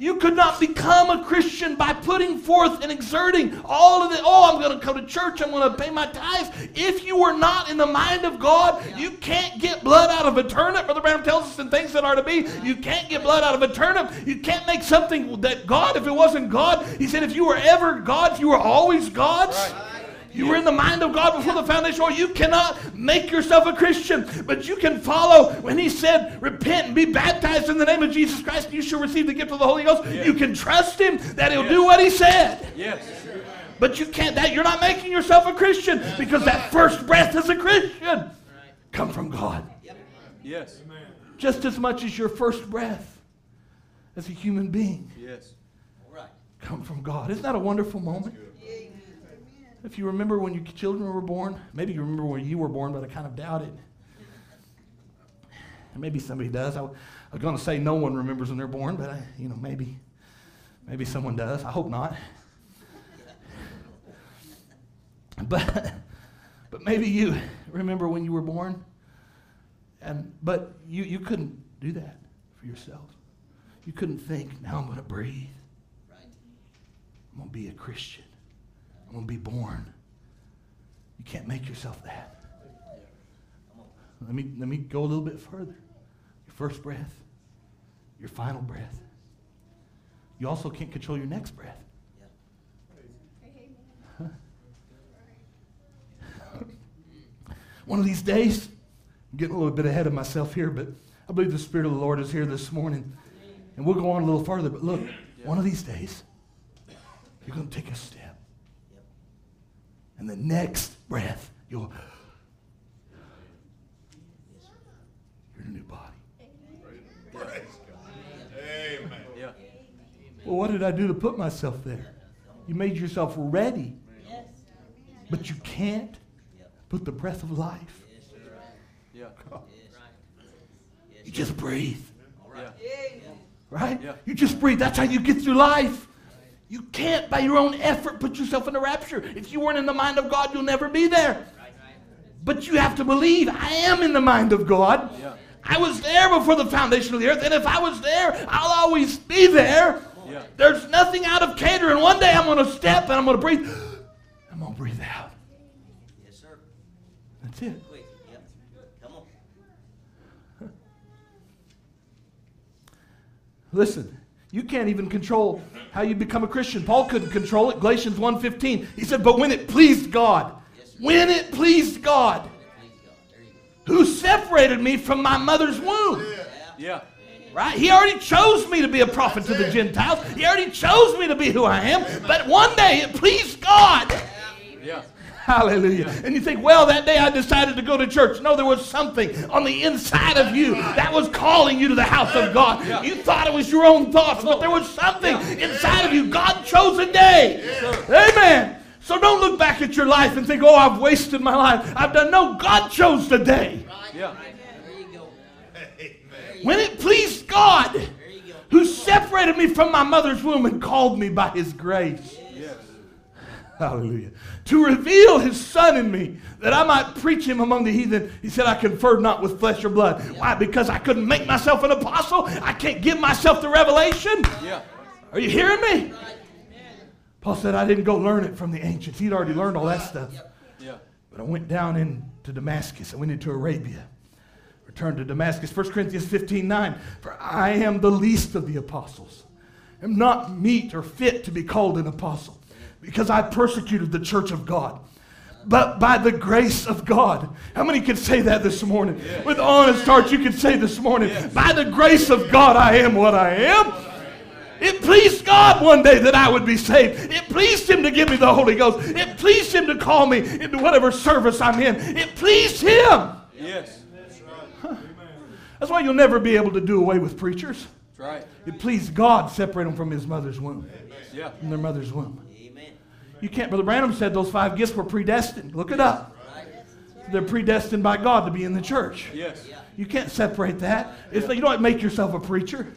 Speaker 1: You could not become a Christian by putting forth and exerting all of it. Oh, I'm going to go to church. I'm going to pay my tithes. If you were not in the mind of God, you can't get blood out of a turnip. Brother Branham tells us in things that are to be, you can't get blood out of a turnip. You can't make something that God, if it wasn't God, he said, if you were ever God's, you were always God's. You were in the mind of God before the foundation. Or you cannot make yourself a Christian, but you can follow when He said, "Repent and be baptized in the name of Jesus Christ, and you shall receive the gift of the Holy Ghost." You can trust Him that He'll do what He said.
Speaker 2: Yes.
Speaker 1: But you can't. That you're not making yourself a Christian because that first breath as a Christian come from God
Speaker 2: Yes.
Speaker 1: just as much as your first breath as a human being
Speaker 2: Yes.
Speaker 4: All right.
Speaker 1: come from God. Isn't that a wonderful moment? If you remember when your children were born, maybe you remember when you were born, but I kind of doubt it. And maybe somebody does. I, I was going to say no one remembers when they're born, but I, you know, maybe, maybe someone does. I hope not. But, but maybe you remember when you were born, and but you, you couldn't do that for yourself. You couldn't think, now I'm going to breathe.
Speaker 4: Right.
Speaker 1: I'm going to be a Christian. I'm going to be born. You can't make yourself that. Let me, let me go a little bit further. Your first breath, your final breath. You also can't control your next breath. One of these days, I'm getting a little bit ahead of myself here, but I believe the Spirit of the Lord is here this morning. And we'll go on a little further, but look, one of these days, you're going to take a step. And the next breath, you'll. You're in a new body.
Speaker 3: Praise Amen.
Speaker 2: Yeah.
Speaker 1: Well, what did I do to put myself there? You made yourself ready, but you can't put the breath of life.
Speaker 2: Yeah.
Speaker 1: You just breathe, right? You just breathe. That's how you get through life. You can't, by your own effort, put yourself in the rapture. If you weren't in the mind of God, you'll never be there. But you have to believe I am in the mind of God.
Speaker 2: Yeah.
Speaker 1: I was there before the foundation of the earth, and if I was there, I'll always be there.
Speaker 2: Yeah.
Speaker 1: There's nothing out of catering. One day I'm going to step and I'm going to breathe. I'm going to breathe out.
Speaker 4: Yes, sir.
Speaker 1: That's it.
Speaker 4: Quick. Yep. Come on.
Speaker 1: Listen, you can't even control how you become a Christian. Paul couldn't control it. Galatians 1:15. He said, "But when it pleased God, when it pleased God,
Speaker 4: Please God. There you go.
Speaker 1: who separated me from my mother's womb."
Speaker 2: Yeah.
Speaker 1: Right? He already chose me to be a prophet to the Gentiles. He already chose me to be who I am. But one day it pleased God.
Speaker 2: Yeah.
Speaker 1: Hallelujah. And you think, well, that day I decided to go to church. No, there was something on the inside of you that was calling you to the house of God. You thought it was your own thoughts, but there was something inside of you. God chose a day. Amen. So don't look back at your life and think, oh, I've wasted my life. I've done. No, God chose the day.
Speaker 2: Yeah.
Speaker 4: There you go.
Speaker 1: When it pleased God,
Speaker 4: There you go.
Speaker 1: who separated me from my mother's womb and called me by his grace. Hallelujah. To reveal his son in me that I might preach him among the heathen. He said, I conferred not with flesh or blood. Why? Because I couldn't make myself an apostle. I can't give myself the revelation.
Speaker 2: Yeah.
Speaker 1: Are you hearing me? Paul said, I didn't go learn it from the ancients. He'd already learned all that stuff.
Speaker 2: Yeah.
Speaker 1: But I went down into Damascus. I went into Arabia. Returned to Damascus. 1 Corinthians 15 9. For I am the least of the apostles. am not meet or fit to be called an apostle because I persecuted the church of God. But by the grace of God. How many can say that this morning? With honest heart, you can say this morning, by the grace of God, I am what I am. It pleased God one day that I would be saved. It pleased Him to give me the Holy Ghost. It pleased Him to call me into whatever service I'm in. It pleased Him.
Speaker 2: Yes.
Speaker 1: That's why you'll never be able to do away with preachers.
Speaker 2: That's right.
Speaker 1: It pleased God separate them from His mother's womb,
Speaker 2: Yeah.
Speaker 1: from their mother's womb. You can't. Brother Branham said those five gifts were predestined. Look it up. They're predestined by God to be in the church.
Speaker 2: Yes.
Speaker 1: You can't separate that. It's like you don't make yourself a preacher.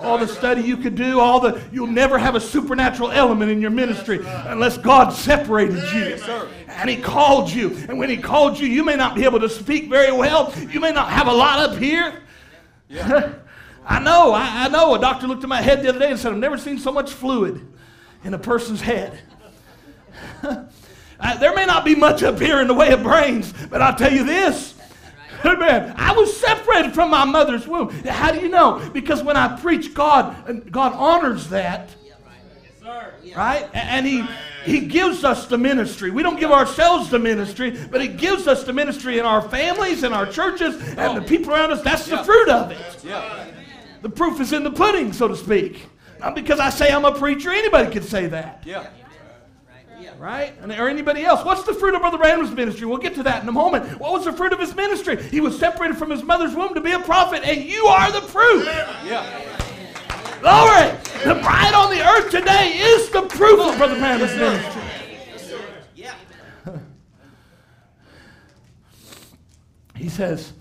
Speaker 1: All the study you could do, all the you'll never have a supernatural element in your ministry unless God separated you.
Speaker 2: sir.
Speaker 1: And He called you. And when He called you, you may not be able to speak very well. You may not have a lot up here.
Speaker 2: Yeah. (laughs)
Speaker 1: I know, I, I know. A doctor looked at my head the other day and said, I've never seen so much fluid in a person's head. (laughs) Uh, there may not be much up here in the way of brains, but I'll tell you this. Amen. I was separated from my mother's womb. How do you know? Because when I preach God, and God honors that, right? And He He gives us the ministry. We don't give ourselves the ministry, but He gives us the ministry in our families and our churches and the people around us. That's the fruit of it. The proof is in the pudding, so to speak. Not because I say I'm a preacher, anybody can say that,
Speaker 2: Yeah.
Speaker 1: Right? And, or anybody else. What's the fruit of Brother Branham's ministry? We'll get to that in a moment. What was the fruit of his ministry? He was separated from his mother's womb to be a prophet, and you are the proof.
Speaker 2: Yeah.
Speaker 1: Glory! The bride on the earth today is the proof of Brother Branham's ministry.
Speaker 4: Yeah.
Speaker 1: He says,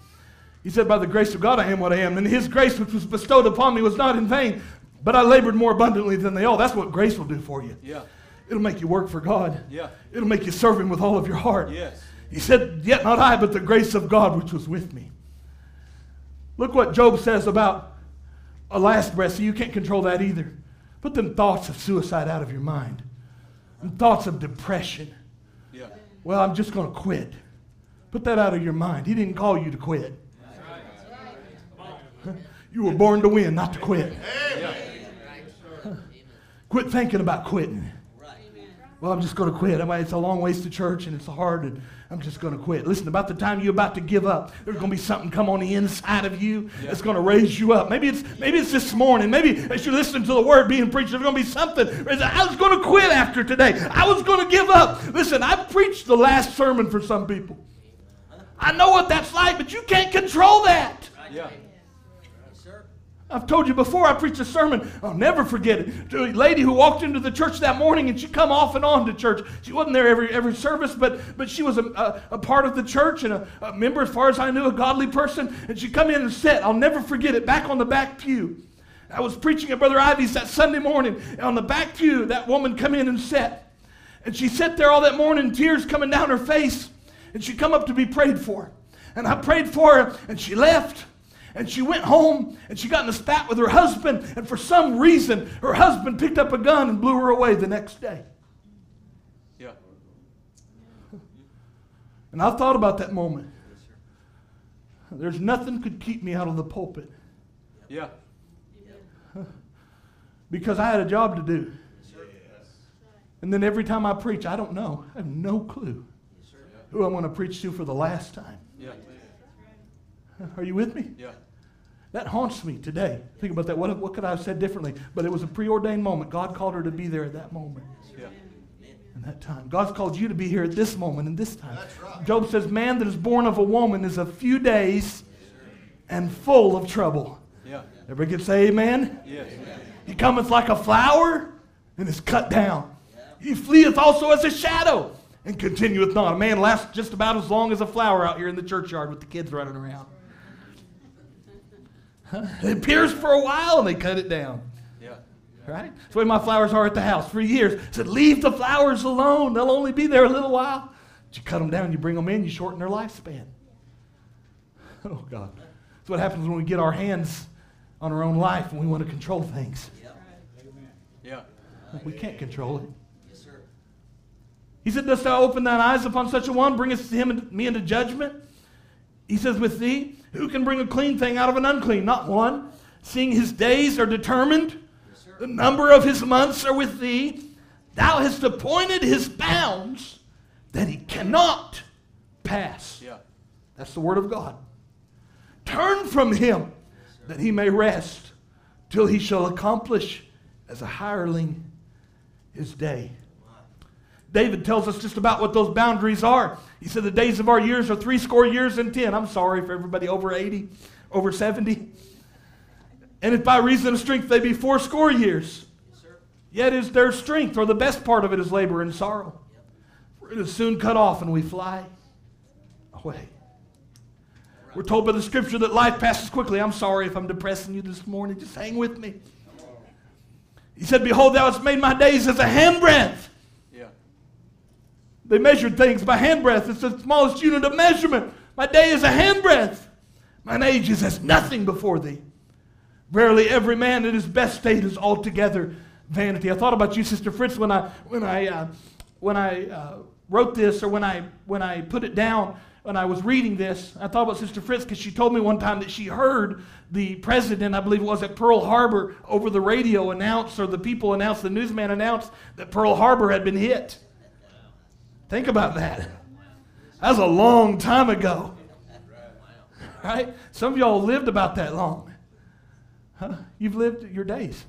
Speaker 1: He said, By the grace of God I am what I am. And his grace which was bestowed upon me was not in vain, but I labored more abundantly than they all. That's what grace will do for you.
Speaker 2: Yeah.
Speaker 1: It'll make you work for God.
Speaker 2: Yeah.
Speaker 1: It'll make you serve Him with all of your heart.
Speaker 2: Yes.
Speaker 1: He said, Yet not I, but the grace of God which was with me. Look what Job says about a last breath. See, you can't control that either. Put them thoughts of suicide out of your mind, and thoughts of depression.
Speaker 2: Yeah.
Speaker 1: Well, I'm just going to quit. Put that out of your mind. He didn't call you to quit. (laughs) You were born to win, not to quit.
Speaker 2: Yeah. (laughs)
Speaker 1: Quit thinking about quitting. Well, I'm just going to quit. I mean, it's a long ways to church and it's hard, and I'm just going to quit. Listen, about the time you're about to give up, there's going to be something come on the inside of you that's going to raise you up. Maybe it's maybe it's this morning. Maybe as you listen to the word being preached, there's going to be something. I was going to quit after today. I was going to give up. Listen, I preached the last sermon for some people. I know what that's like, but you can't control that.
Speaker 2: Yeah.
Speaker 1: I've told you before, I preached a sermon, I'll never forget it, to a lady who walked into the church that morning and she come off and on to church. She wasn't there every, every service, but, but she was a, a, a part of the church and a, a member, as far as I knew, a godly person. And she come in and sat, I'll never forget it, back on the back pew. I was preaching at Brother Ivy's that Sunday morning. And on the back pew, that woman come in and sat. And she sat there all that morning, tears coming down her face. And she come up to be prayed for. And I prayed for her, and she left. And she went home and she got in a spat with her husband. And for some reason, her husband picked up a gun and blew her away the next day.
Speaker 2: Yeah.
Speaker 1: And I've thought about that moment. There's nothing could keep me out of the pulpit
Speaker 2: Yeah.
Speaker 1: because I had a job to do. And then every time I preach, I don't know. I have no clue who I'm going to preach to for the last time.
Speaker 2: Yeah. (laughs)
Speaker 1: Are you with me?
Speaker 2: Yeah.
Speaker 1: That haunts me today. Think about that. What, what could I have said differently? But it was a preordained moment. God called her to be there at that moment,
Speaker 2: Yeah.
Speaker 1: in that time. God's called you to be here at this moment, and this time.
Speaker 3: That's right.
Speaker 1: Job says, Man that is born of a woman is a few days and full of trouble.
Speaker 2: Yeah.
Speaker 1: Everybody can say amen?
Speaker 2: Yes.
Speaker 1: He cometh like a flower and is cut down. He fleeth also as a shadow and continueth not. A man lasts just about as long as a flower out here in the churchyard with the kids running around. Huh? It appears for a while and they cut it down.
Speaker 2: Yeah.
Speaker 1: Right? That's the way my flowers are at the house for years. I said, leave the flowers alone. They'll only be there a little while. But you cut them down, you bring them in, you shorten their lifespan. (laughs) Oh, God. That's what happens when we get our hands on our own life and we want to control things.
Speaker 4: Yep.
Speaker 2: Yeah.
Speaker 1: We can't control it.
Speaker 4: Yes, sir.
Speaker 1: He said, Dost thou open thine eyes upon such a one, bringest him and me into judgment? He says, With thee, who can bring a clean thing out of an unclean? Not one. Seeing his days are determined,
Speaker 4: Yes,
Speaker 1: the number of his months are with thee. Thou hast appointed his bounds that he cannot pass.
Speaker 2: Yeah.
Speaker 1: That's the word of God. Turn from him that he may rest till he shall accomplish as a hireling his day. David tells us just about what those boundaries are. He said, The days of our years are three score years and ten. I'm sorry for everybody over 80, over 70. And if by reason of strength they be four score years,
Speaker 4: Yes,
Speaker 1: yet is their strength, or the best part of it is labor and sorrow. For it is soon cut off and we fly away. We're told by the scripture that life passes quickly. I'm sorry if I'm depressing you this morning. Just hang with me. He said, Behold, thou hast made my days as a handbreadth. They measured things by handbreadth. It's the smallest unit of measurement. My day is a handbreadth. Mine age is as nothing before thee. Verily, every man in his best state is altogether vanity. I thought about you, Sister Fritz, when I when I uh, when I uh, wrote this, or when I when I put it down, when I was reading this. I thought about Sister Fritz because she told me one time that she heard the president, I believe it was at Pearl Harbor, over the radio announce, or the people announced, the newsman announced that Pearl Harbor had been hit. Think about that. That was a long time ago. Right? Some of y'all lived about that long. Huh? You've lived your days.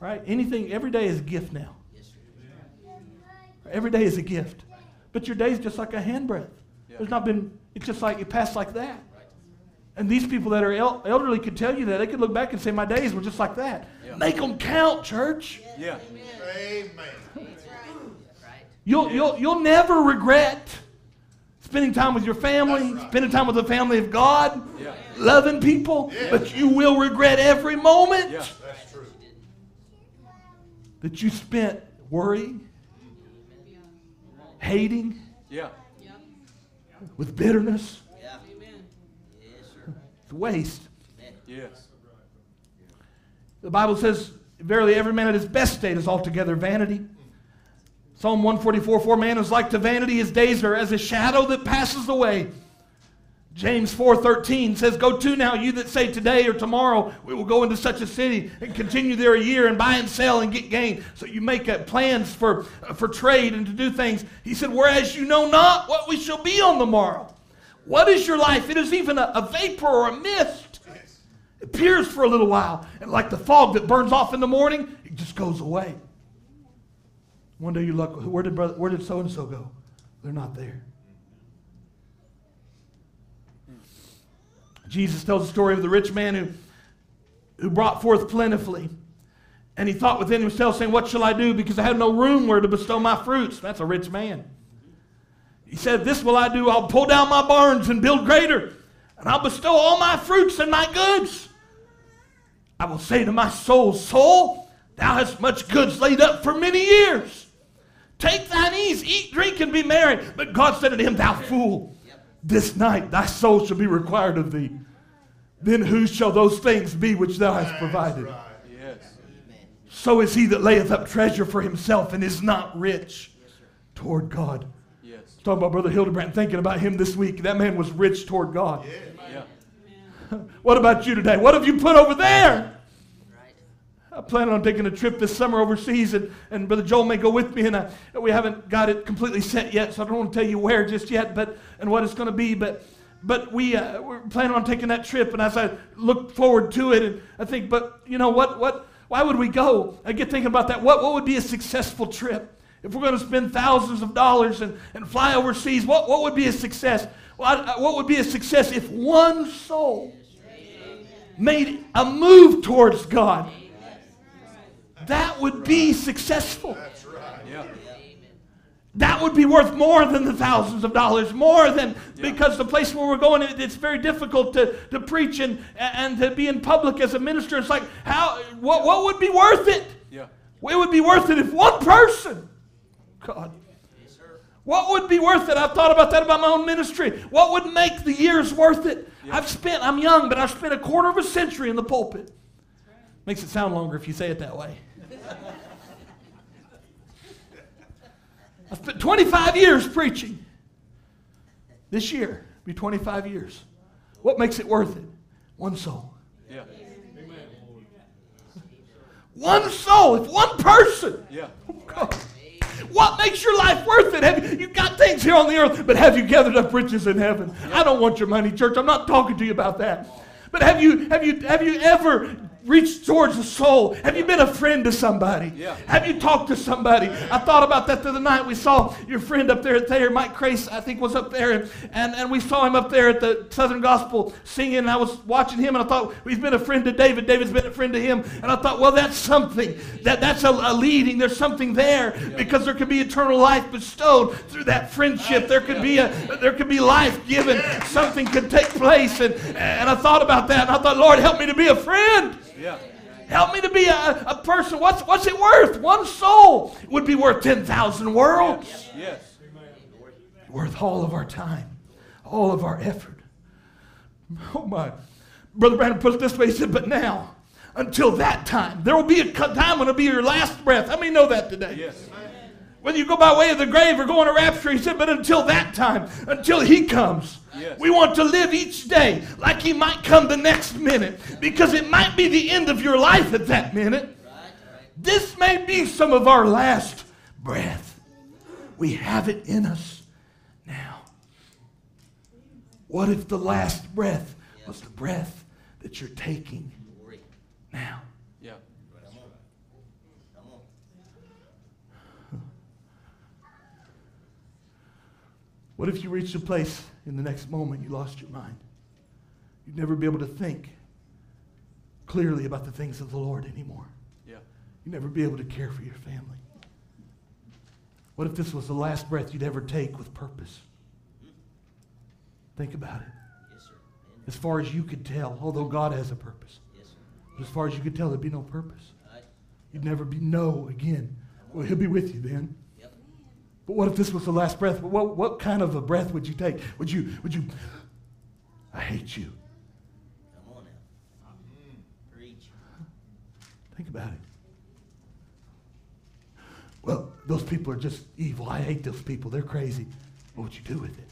Speaker 1: Right? Anything, every day is a gift now. Every day is a gift. But your day is just like a handbreadth. There's not been, it's just like it passed like that. And these people that are el- elderly could tell you that. They could look back and say, My days were just like that.
Speaker 2: Yeah.
Speaker 1: Make them count, church.
Speaker 2: Yeah.
Speaker 3: Amen.
Speaker 4: Right.
Speaker 1: You'll, you'll, you'll never regret spending time with your family,
Speaker 3: right.
Speaker 1: spending time with the family of God,
Speaker 2: Yeah.
Speaker 1: loving people,
Speaker 3: Yeah.
Speaker 1: but you will regret every moment
Speaker 2: Yeah.
Speaker 3: That's true.
Speaker 1: that you spent worrying, hating,
Speaker 2: Yeah.
Speaker 1: with bitterness.
Speaker 4: Yeah. Yes, sir.
Speaker 1: It's waste.
Speaker 2: Yes.
Speaker 1: The Bible says, Verily, every man at his best state is altogether vanity. Psalm 144 4 Man is like to vanity, his days are as a shadow that passes away. James 4:13 says, "Go to now, you that say today or tomorrow we will go into such a city and continue there a year and buy and sell and get gain." So you make plans for for trade and to do things. He said, "Whereas you know not what we shall be on the morrow. What is your life? It is even a, a vapor or a mist. It appears for a little while, and like the fog that burns off in the morning, it just goes away. One day you look, where did brother, where did so and so go? They're not there. Jesus tells the story of the rich man who, who brought forth plentifully. And he thought within himself, saying, What shall I do? Because I have no room where to bestow my fruits. That's a rich man. He said, This will I do. I'll pull down my barns and build greater, and I'll bestow all my fruits and my goods. I will say to my soul, Soul, thou hast much goods laid up for many years. Take thine ease, eat, drink, and be merry. But God said unto him, Thou fool, this night thy soul shall be required of thee. then whose shall those things be which thou hast provided? So is he that layeth up treasure for himself and is not rich toward God.
Speaker 2: Yes.
Speaker 1: Talking about Brother Hildebrand, thinking about him this week. That man was rich toward God.
Speaker 2: Yeah. (laughs)
Speaker 1: What about you today? What have you put over there? I plan on taking a trip this summer overseas, and, and Brother Joel may go with me. And I, we haven't got it completely set yet, so I don't want to tell you where just yet, but and what it's going to be. But but we uh, we're planning on taking that trip, and as I look forward to it, and I think, but you know what what why would we go? I get thinking about that. What what would be a successful trip? If we're going to spend thousands of dollars and, and fly overseas, what, what would be a success? I- what would be a success if one soul made a move towards God? That would be successful.
Speaker 3: That's right.
Speaker 2: Yeah.
Speaker 1: That would be worth more than the thousands of dollars, more than because the place where we're going, it, it's very difficult to, to preach and, and to be in public as a minister. It's like, how, what, what would be worth it?
Speaker 2: Yeah.
Speaker 1: It would be worth it if one person, God,
Speaker 4: Yes, sir.
Speaker 1: what would be worth it? I've thought about that about my own ministry. What would make the years worth it?
Speaker 2: Yeah.
Speaker 1: I've spent, I'm young, but I've spent a quarter of a century in the pulpit. Makes it sound longer if you say it that way. I spent 25 years preaching. This year, be 25 years. What makes it worth it? One soul.
Speaker 2: Yeah.
Speaker 1: One soul. If one person.
Speaker 2: Yeah.
Speaker 1: Oh, God. What makes your life worth it? Have you, you've got things here on the earth, but have you gathered up riches in heaven? I don't want your money, church. I'm not talking to you about that. But have you have you have you ever reached towards soul? Have you been a friend to somebody?
Speaker 2: Yeah.
Speaker 1: Have you talked to somebody? I thought about that the other night. We saw your friend up there at Thayer, Mike Crace, I think was up there, and, and, and we saw him up there at the Southern Gospel singing, and I was watching him, and I thought, he's been a friend to David. David's been a friend to him. And I thought, well, that's something. That, that's a, a leading. There's something there because there could be eternal life bestowed through that friendship. There could be a there could be life given. Something could take place. And, and I thought about that, and I thought, Lord, help me to be a friend.
Speaker 2: Yeah.
Speaker 1: Help me to be a, a person. What's, what's it worth? One soul would be worth 10,000 worlds.
Speaker 2: Yes.
Speaker 1: Worth all of our time, all of our effort. Oh my. Brother Branham put it this way he said, but now, until that time, there will be a time when it'll be your last breath. How many know that today?
Speaker 2: Yes.
Speaker 1: Whether you go by way of the grave or go on a rapture, he said, but until that time, until he comes,
Speaker 2: Yes.
Speaker 1: we want to live each day like he might come the next minute because it might be the end of your life at that minute.
Speaker 4: Right, right.
Speaker 1: This may be some of our last breath. We have it in us now. What if the last breath was the breath that you're taking now?
Speaker 2: Yeah.
Speaker 4: Come on. Come on.
Speaker 1: What if you reached a place in the next moment you lost your mind? You'd never be able to think clearly about the things of the Lord anymore.
Speaker 2: Yeah.
Speaker 1: You'd never be able to care for your family. What if this was the last breath you'd ever take with purpose? Think about it.
Speaker 4: Yes, sir.
Speaker 1: As far as you could tell, although God has a purpose,
Speaker 4: Yes,
Speaker 1: as far as you could tell, there'd be no purpose.
Speaker 4: Right.
Speaker 1: You'd never be no again. Well, He'll be with you then. But what if this was the last breath? What, what kind of a breath would you take? Would you, would you, I hate you.
Speaker 4: Come on now. Mm-hmm. Preach.
Speaker 1: Think about it. Well, those people are just evil. I hate those people. They're crazy. What would you do with it?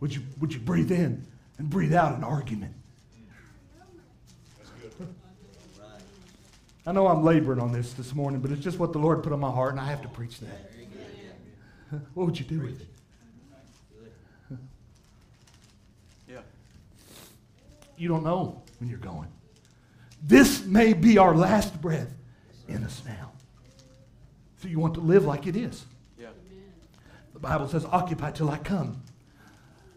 Speaker 1: Would you, would you breathe in and breathe out an argument?
Speaker 3: That's good.
Speaker 4: Right.
Speaker 1: I know I'm laboring on this this morning, but it's just what the Lord put on my heart, and I have to preach that.
Speaker 4: Very good. Yeah.
Speaker 1: What would you do with it?
Speaker 2: Yeah.
Speaker 1: You don't know when you're going. This may be our last breath in us now. So you want to live like it is.
Speaker 2: Yeah.
Speaker 1: The Bible says, occupy till I come.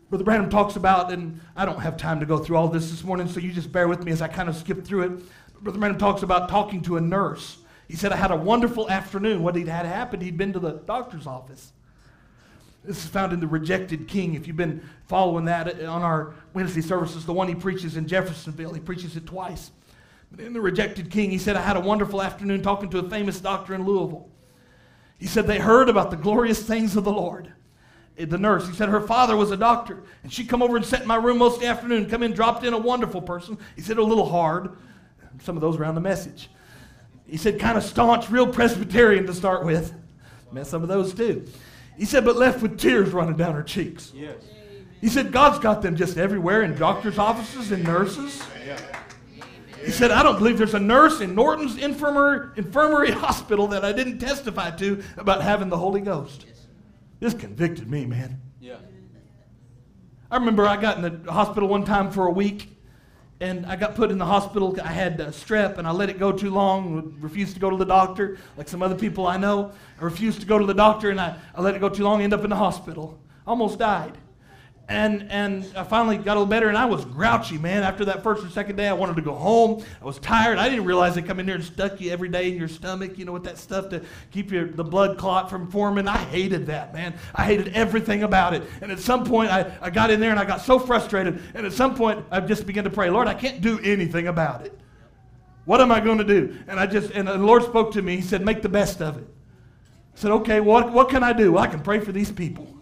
Speaker 1: Brother Branham talks about, and I don't have time to go through all this this morning, so you just bear with me as I kind of skip through it. Brother Branham talks about talking to a nurse. He said, I had a wonderful afternoon. What he'd had happened, he'd been to the doctor's office. This is found in The Rejected King. If you've been following that uh, on our Wednesday services, the one he preaches in Jeffersonville, he preaches it twice. But in The Rejected King, he said, I had a wonderful afternoon talking to a famous doctor in Louisville. He said they heard about the glorious things of the Lord. Uh, the nurse. He said her father was a doctor, and she come over and sat in my room most afternoon. Come in, dropped in a wonderful person. He said a little hard. Some of those around the message. He said kind of staunch, real Presbyterian to start with. Met some of those too. He said, but left with tears running down her cheeks.
Speaker 2: Yes.
Speaker 1: He said, God's got them just everywhere in doctor's offices and nurses.
Speaker 2: Yeah.
Speaker 1: He said, I don't believe there's a nurse in Norton's infirmary, infirmary (laughs) hospital that I didn't testify to about having the Holy Ghost. This convicted me, man.
Speaker 2: Yeah.
Speaker 1: I remember I got in the hospital one time for a week, and I got put in the hospital. I had uh, strep, and I let it go too long, refused to go to the doctor, like some other people I know. I refused to go to the doctor, and I, I let it go too long, end up in the hospital. Almost died. And, and I finally got a little better, and I was grouchy, man. After that first or second day, I wanted to go home. I was tired. I didn't realize they come in there and stuck you every day in your stomach, you know, with that stuff to keep your, the blood clot from forming. I hated that, man. I hated everything about it. And at some point, I, I got in there and I got so frustrated. And at some point, I just began to pray, Lord, I can't do anything about it. What am I going to do? And I just, and the Lord spoke to me. He said, make the best of it. I said, okay, what, what can I do? Well, I can pray for these people.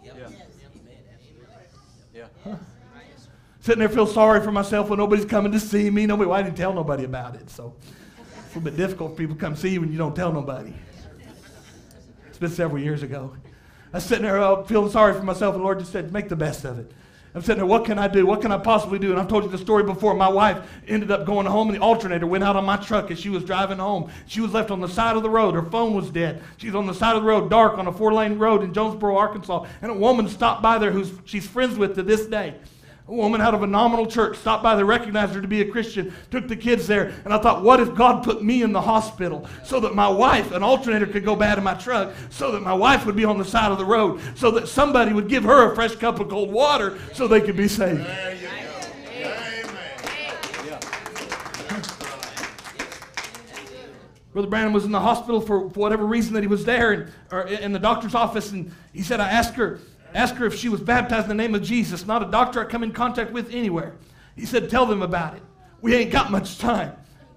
Speaker 2: Yeah. Yeah.
Speaker 1: Sitting there, feel sorry for myself when nobody's coming to see me. Nobody, well, I didn't tell nobody about it, so it's a little bit difficult for people to come see you when you don't tell nobody. It's been several years ago. I was sitting there uh, feeling sorry for myself, and the Lord just said, "Make the best of it." I'm sitting there, what can I do? What can I possibly do? And I've told you the story before. My wife ended up going home, and the alternator went out on my truck as she was driving home. She was left on the side of the road. Her phone was dead. She's on the side of the road, dark, on a four lane road in Jonesboro, Arkansas. And a woman stopped by there who she's friends with to this day. A woman out of a nominal church stopped by there, recognized her to be a Christian, took the kids there, and I thought, what if God put me in the hospital so that my wife, an alternator could go bad in my truck, so that my wife would be on the side of the road, so that somebody would give her a fresh cup of cold water so they could be saved.
Speaker 3: There you go. Amen.
Speaker 1: Brother Branham was in the hospital for, for whatever reason that he was there, and, or in the doctor's office, and he said, I asked her, asked her if she was baptized in the name of Jesus, not a doctor I come in contact with anywhere. He said, Tell them about it. We ain't got much time,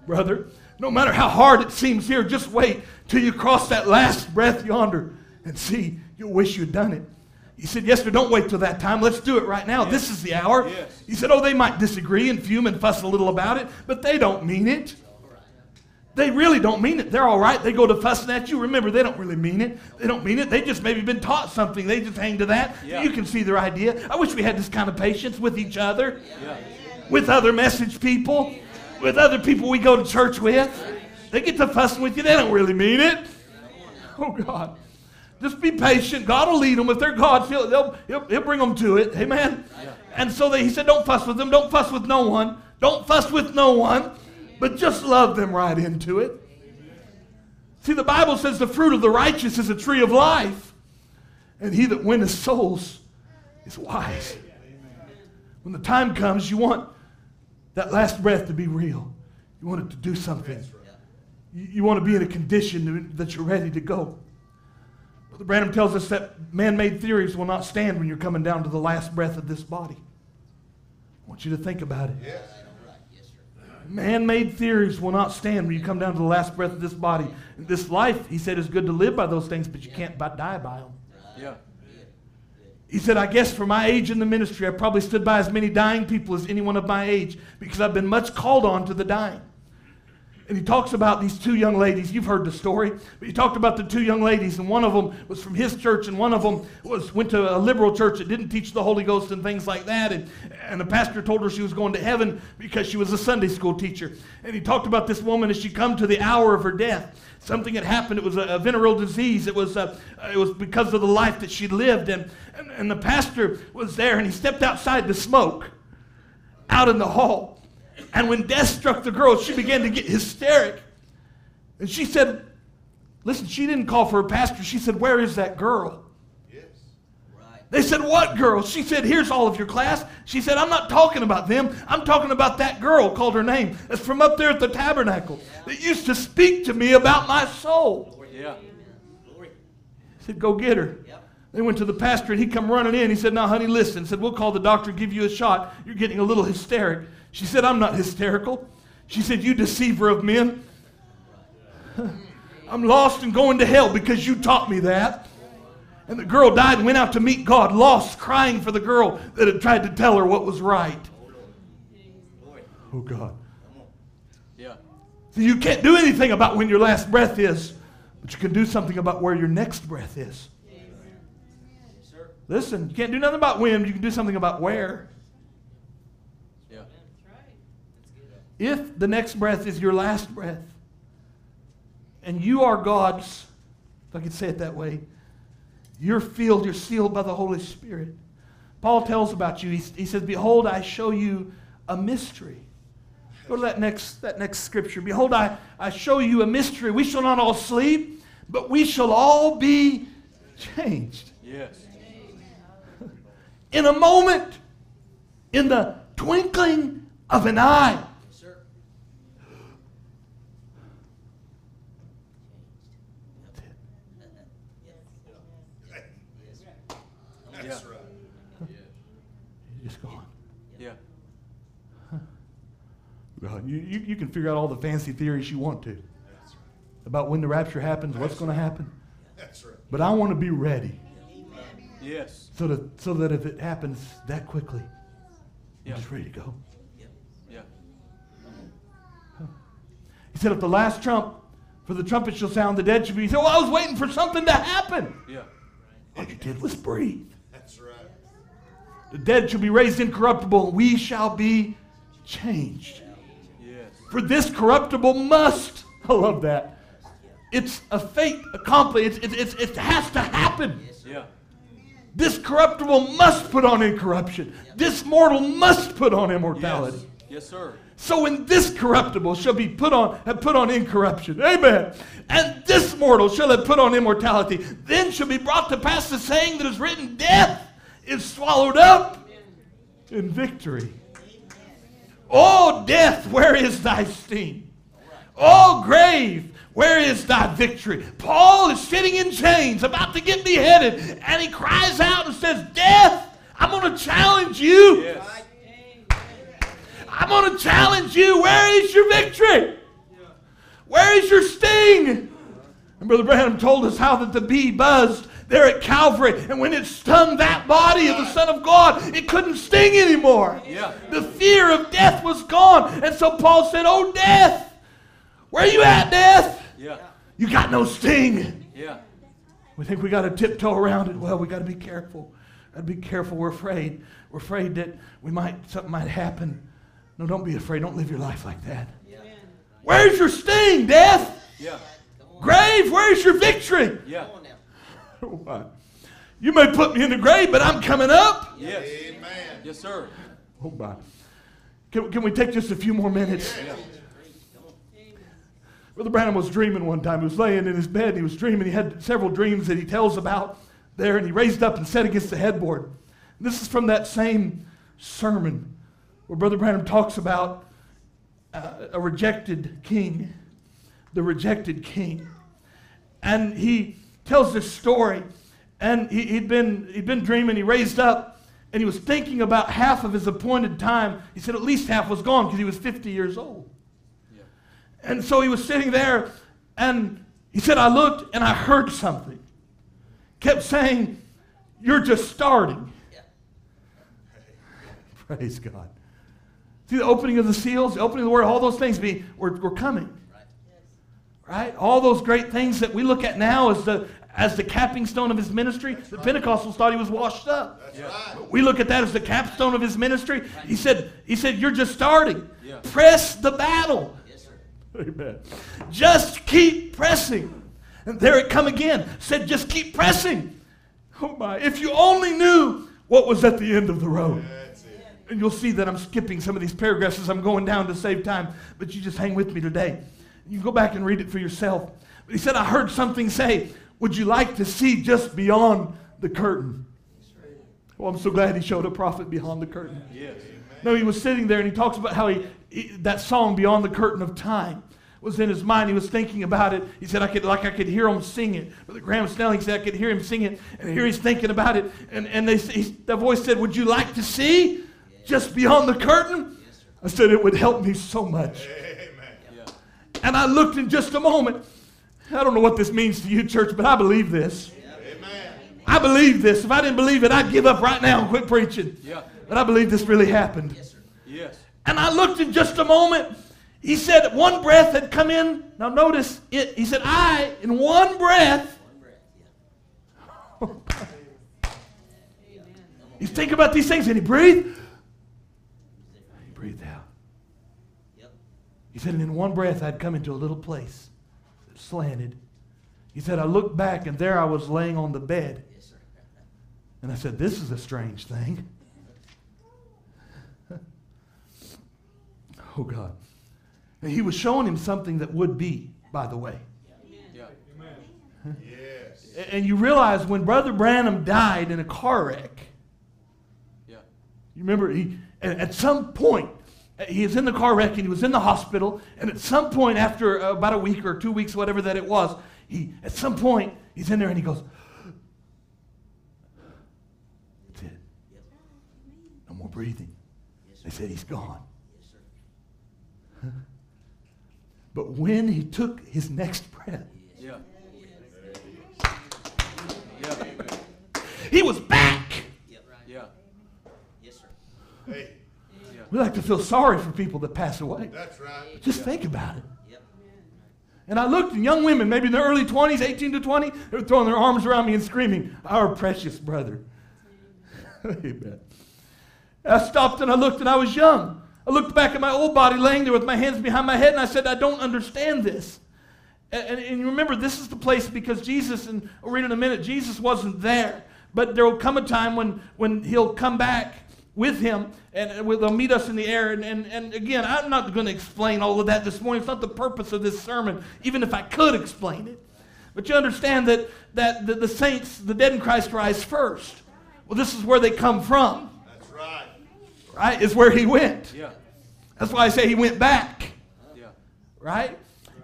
Speaker 1: brother. No matter how hard it seems here, just wait till you cross that last breath yonder and see, you'll wish you'd done it. He said, Yes, sir, don't wait till that time. Let's do it right now. This is the hour.
Speaker 2: Yes.
Speaker 1: He said, Oh, they might disagree and fume and fuss a little about it, but they don't mean it. They really don't mean it. They're all right. They go to fussing at you. Remember, they don't really mean it. They don't mean it. They just maybe been taught something. They just hang to that.
Speaker 2: Yeah.
Speaker 1: You can see their idea. I wish we had this kind of patience with each other,
Speaker 2: Yeah.
Speaker 1: with other message people, with other people we go to church with. They get to fussing with you. They don't really mean it. Oh, God. Just be patient. God will lead them. If they're God's, he'll, he'll, he'll, he'll bring them to it. Amen. And so they, he said, don't fuss with them. Don't fuss with no one. Don't fuss with no one. But just love them right into it. See, the Bible says the fruit of the righteous is a tree of life. And he that winneth souls is wise. When the time comes, you want that last breath to be real. You want it to do something. You, want to be in a condition that you're ready to go. Brother Branham tells us that man made theories will not stand when you're coming down to the last breath of this body. I want you to think about it.
Speaker 3: Yes.
Speaker 1: Man made theories will not stand when you come down to the last breath of this body. This life, he said, is good to live by those things, but you can't die by them.
Speaker 2: Yeah.
Speaker 1: He said, I guess for my age in the ministry, I probably stood by as many dying people as anyone of my age because I've been much called on to the dying. And he talks about these two young ladies. You've heard the story, but he talked about the two young ladies, and one of them was from his church, and one of them was went to a liberal church that didn't teach the Holy Ghost and things like that. And, and the pastor told her she was going to heaven because she was a Sunday school teacher. And he talked about this woman as she come to the hour of her death. Something had happened. It was a, a venereal disease. It was uh, it was because of the life that she lived. And, and and the pastor was there, and he stepped outside to smoke out in the hall. And when death struck the girl, she began to get hysteric. And she said, Listen, she didn't call for a pastor. She said, Where is that girl?
Speaker 3: Yes.
Speaker 4: Right.
Speaker 1: They said, What girl? She said, Here's all of your class. She said, I'm not talking about them. I'm talking about that girl, called her name, that's from up there at the tabernacle, that used to speak to me about my soul.
Speaker 2: Yeah.
Speaker 4: Glory.
Speaker 1: He said, Go get her.
Speaker 4: Yep.
Speaker 1: They went to the pastor and he come running in. He said, Now, honey, listen. He said, We'll call the doctor, give you a shot. You're getting a little hysteric. She said, I'm not hysterical. She said, You deceiver of men. (laughs) I'm lost and going to hell because you taught me that. And the girl died and went out to meet God, lost, crying for the girl that had tried to tell her what was right. Oh, God.
Speaker 2: Yeah.
Speaker 1: So you can't do anything about when your last breath is, but you can do something about where your next breath is. Listen, you can't do nothing about when, you can do something about where.
Speaker 2: Yeah.
Speaker 1: If the next breath is your last breath, and you are God's, if I could say it that way, you're filled, you're sealed by the Holy Spirit. Paul tells about you. He, he says, Behold, I show you a mystery. Go to that next, that next scripture. Behold, I, I show you a mystery. We shall not all sleep, but we shall all be changed.
Speaker 2: Yes.
Speaker 1: In a moment, in the twinkling of an eye.
Speaker 4: Yes, sir.
Speaker 3: That's right.
Speaker 1: You're just gone.
Speaker 2: Yeah.
Speaker 1: God, Uh, you, you, you can figure out all the fancy theories you want to
Speaker 3: That's right.
Speaker 1: about when the rapture happens, what's going to happen.
Speaker 3: That's right.
Speaker 1: But I want to be ready
Speaker 2: Yes.
Speaker 1: so that, so that if it happens that quickly, I'm just ready to go.
Speaker 2: Yeah.
Speaker 1: He said, if the last trump, for the trumpet shall sound, the dead shall be. He said, well, I was waiting for something to happen.
Speaker 2: Yeah.
Speaker 1: All you did was breathe.
Speaker 3: That's right.
Speaker 1: The dead shall be raised incorruptible, and we shall be changed.
Speaker 2: Yes.
Speaker 1: For this corruptible must, I love that. It's a fate accomplished. It's, it's, it's, it has to happen.
Speaker 2: Yeah.
Speaker 1: This corruptible must put on incorruption. This mortal must put on
Speaker 2: Yes.
Speaker 1: immortality.
Speaker 2: Yes, sir.
Speaker 1: So when this corruptible shall be put on, have put on incorruption, amen. And this mortal shall have put on immortality, then shall be brought to pass the saying that is written: Death is swallowed up in victory. Oh, death, where is thy sting? Oh, grave, where is thy victory? Paul is sitting in chains, about to get beheaded, and he cries out and says, Death, I'm going to challenge you.
Speaker 2: Yes.
Speaker 1: I'm going to challenge you. Where is your victory? Where is your sting? And Brother Branham told us how that the bee buzzed there at Calvary, and when it stung that body of the Son of God, it couldn't sting anymore.
Speaker 2: Yeah.
Speaker 1: The fear of death was gone. And so Paul said, Oh, death, where are you at, death?
Speaker 2: Yeah.
Speaker 1: You got no sting.
Speaker 2: Yeah.
Speaker 1: We think we got to tiptoe around it. Well, we got to be careful. Got to be careful. We're afraid. We're afraid that we might something might happen. No, don't be afraid. Don't live your life like that. Yeah. Where's your sting, death?
Speaker 2: Yeah.
Speaker 1: Grave, where's your victory?
Speaker 2: Yeah. (laughs)
Speaker 4: Come.
Speaker 1: What? You may put me in the grave, but I'm coming up.
Speaker 2: Yes.
Speaker 3: Amen.
Speaker 2: Yes, sir.
Speaker 1: Oh my. Can, can we take just a few more minutes?
Speaker 2: Yeah.
Speaker 1: Brother Branham was dreaming one time. He was laying in his bed. And he was dreaming. He had several dreams that he tells about there, and he raised up and sat against the headboard. This is from that same sermon where Brother Branham talks about uh, a rejected king, the rejected king, and he tells this story. And he, he'd been he'd been dreaming. He raised up, and he was thinking about half of his appointed time. He said at least half was gone because he was 50 years old.
Speaker 2: Yeah.
Speaker 1: And so he was sitting there, and he said, I looked and I heard something. Kept saying, You're just starting.
Speaker 4: Yeah. (laughs)
Speaker 1: Praise God. See the opening of the seals, the opening of the word, all those things be, were, were coming.
Speaker 4: Right.
Speaker 1: Right? All those great things that we look at now as the, as the capping stone of his ministry. The Pentecostals thought he was washed up.
Speaker 3: That's
Speaker 2: Yeah.
Speaker 3: right.
Speaker 1: We look at that as the capstone of his ministry. He said, he said, You're just starting.
Speaker 2: Yeah.
Speaker 1: Press the battle.
Speaker 4: Yes, sir.
Speaker 1: Amen. Just keep pressing. And there it come again. Said, just keep pressing. Oh my. If you only knew what was at the end of the road. And you'll see that I'm skipping some of these paragraphs as I'm going down to save time. But you just hang with me today. You can go back and read it for yourself. But he said, I heard something say, Would you like to see just beyond the curtain? Well, I'm so glad he showed a prophet beyond the curtain.
Speaker 2: Yes.
Speaker 1: No, he was sitting there and he talks about how he, he- that song "Beyond the Curtain of Time" was in his mind. He was thinking about it. He said, "I could like I could hear him sing it." Brother Graham Snelling said, "I could hear him sing it," and here he's thinking about it. And and they he, the voice said, "Would you like to see just beyond the curtain?"
Speaker 4: Yes.
Speaker 1: I said, "It would help me so much."
Speaker 3: Amen.
Speaker 2: Yeah.
Speaker 1: And I looked in just a moment. I don't know what this means to you, church, but I believe this.
Speaker 3: Amen.
Speaker 1: I believe this. If I didn't believe it, I'd give up right now and quit preaching.
Speaker 2: Yeah.
Speaker 1: But I believe this really happened.
Speaker 4: Yes, sir.
Speaker 2: Yes.
Speaker 1: And I looked in just a moment. He said one breath had come in. Now notice it. He said, I, in one breath,
Speaker 4: One breath, yeah.
Speaker 1: you think about these things and he breathed. He breathed out.
Speaker 4: Yep.
Speaker 1: He said, and in one breath, I'd come into a little place slanted. He said, I looked back and there I was laying on the bed. (laughs) And I said, This is a strange thing. (laughs) oh, God. And he was showing him something that would be, by the way.
Speaker 2: Yeah.
Speaker 3: Yes.
Speaker 1: And you realize when Brother Branham died in a car wreck,
Speaker 2: Yeah.
Speaker 1: you remember, he, at some point, he was in the car wreck and he was in the hospital. And at some point, after about a week or two weeks, whatever that it was, he, at some point, he's in there and he goes, That's it. No more breathing. They said he's gone. But when he took his next breath,
Speaker 2: Yeah. Yeah.
Speaker 1: he was back.
Speaker 4: Yep.
Speaker 2: Yeah.
Speaker 4: Yes, sir.
Speaker 3: Hey,
Speaker 1: We like to feel sorry for people that pass away.
Speaker 3: that's right.
Speaker 1: Just think about it.
Speaker 4: Yep.
Speaker 1: And I looked, and young women, maybe in their early 20s, 18 to 20, they were throwing their arms around me and screaming, Our precious brother. (laughs) Amen. I stopped and I looked, and I was young. I looked back at my old body laying there with my hands behind my head, and I said, I don't understand this. And, and, and you remember, this is the place because Jesus, and we'll read in a minute, Jesus wasn't there. But there will come a time when, when he'll come back with him and they'll meet us in the air. And, and, and again, I'm not going to explain all of that this morning. It's not the purpose of this sermon, even if I could explain it. But you understand that, that the, the saints, the dead in Christ, rise first. Well, this is where they come from,
Speaker 3: That's right.
Speaker 1: right? Is where he went.
Speaker 2: Yeah.
Speaker 1: That's why I say he went back,
Speaker 2: Yeah.
Speaker 1: right?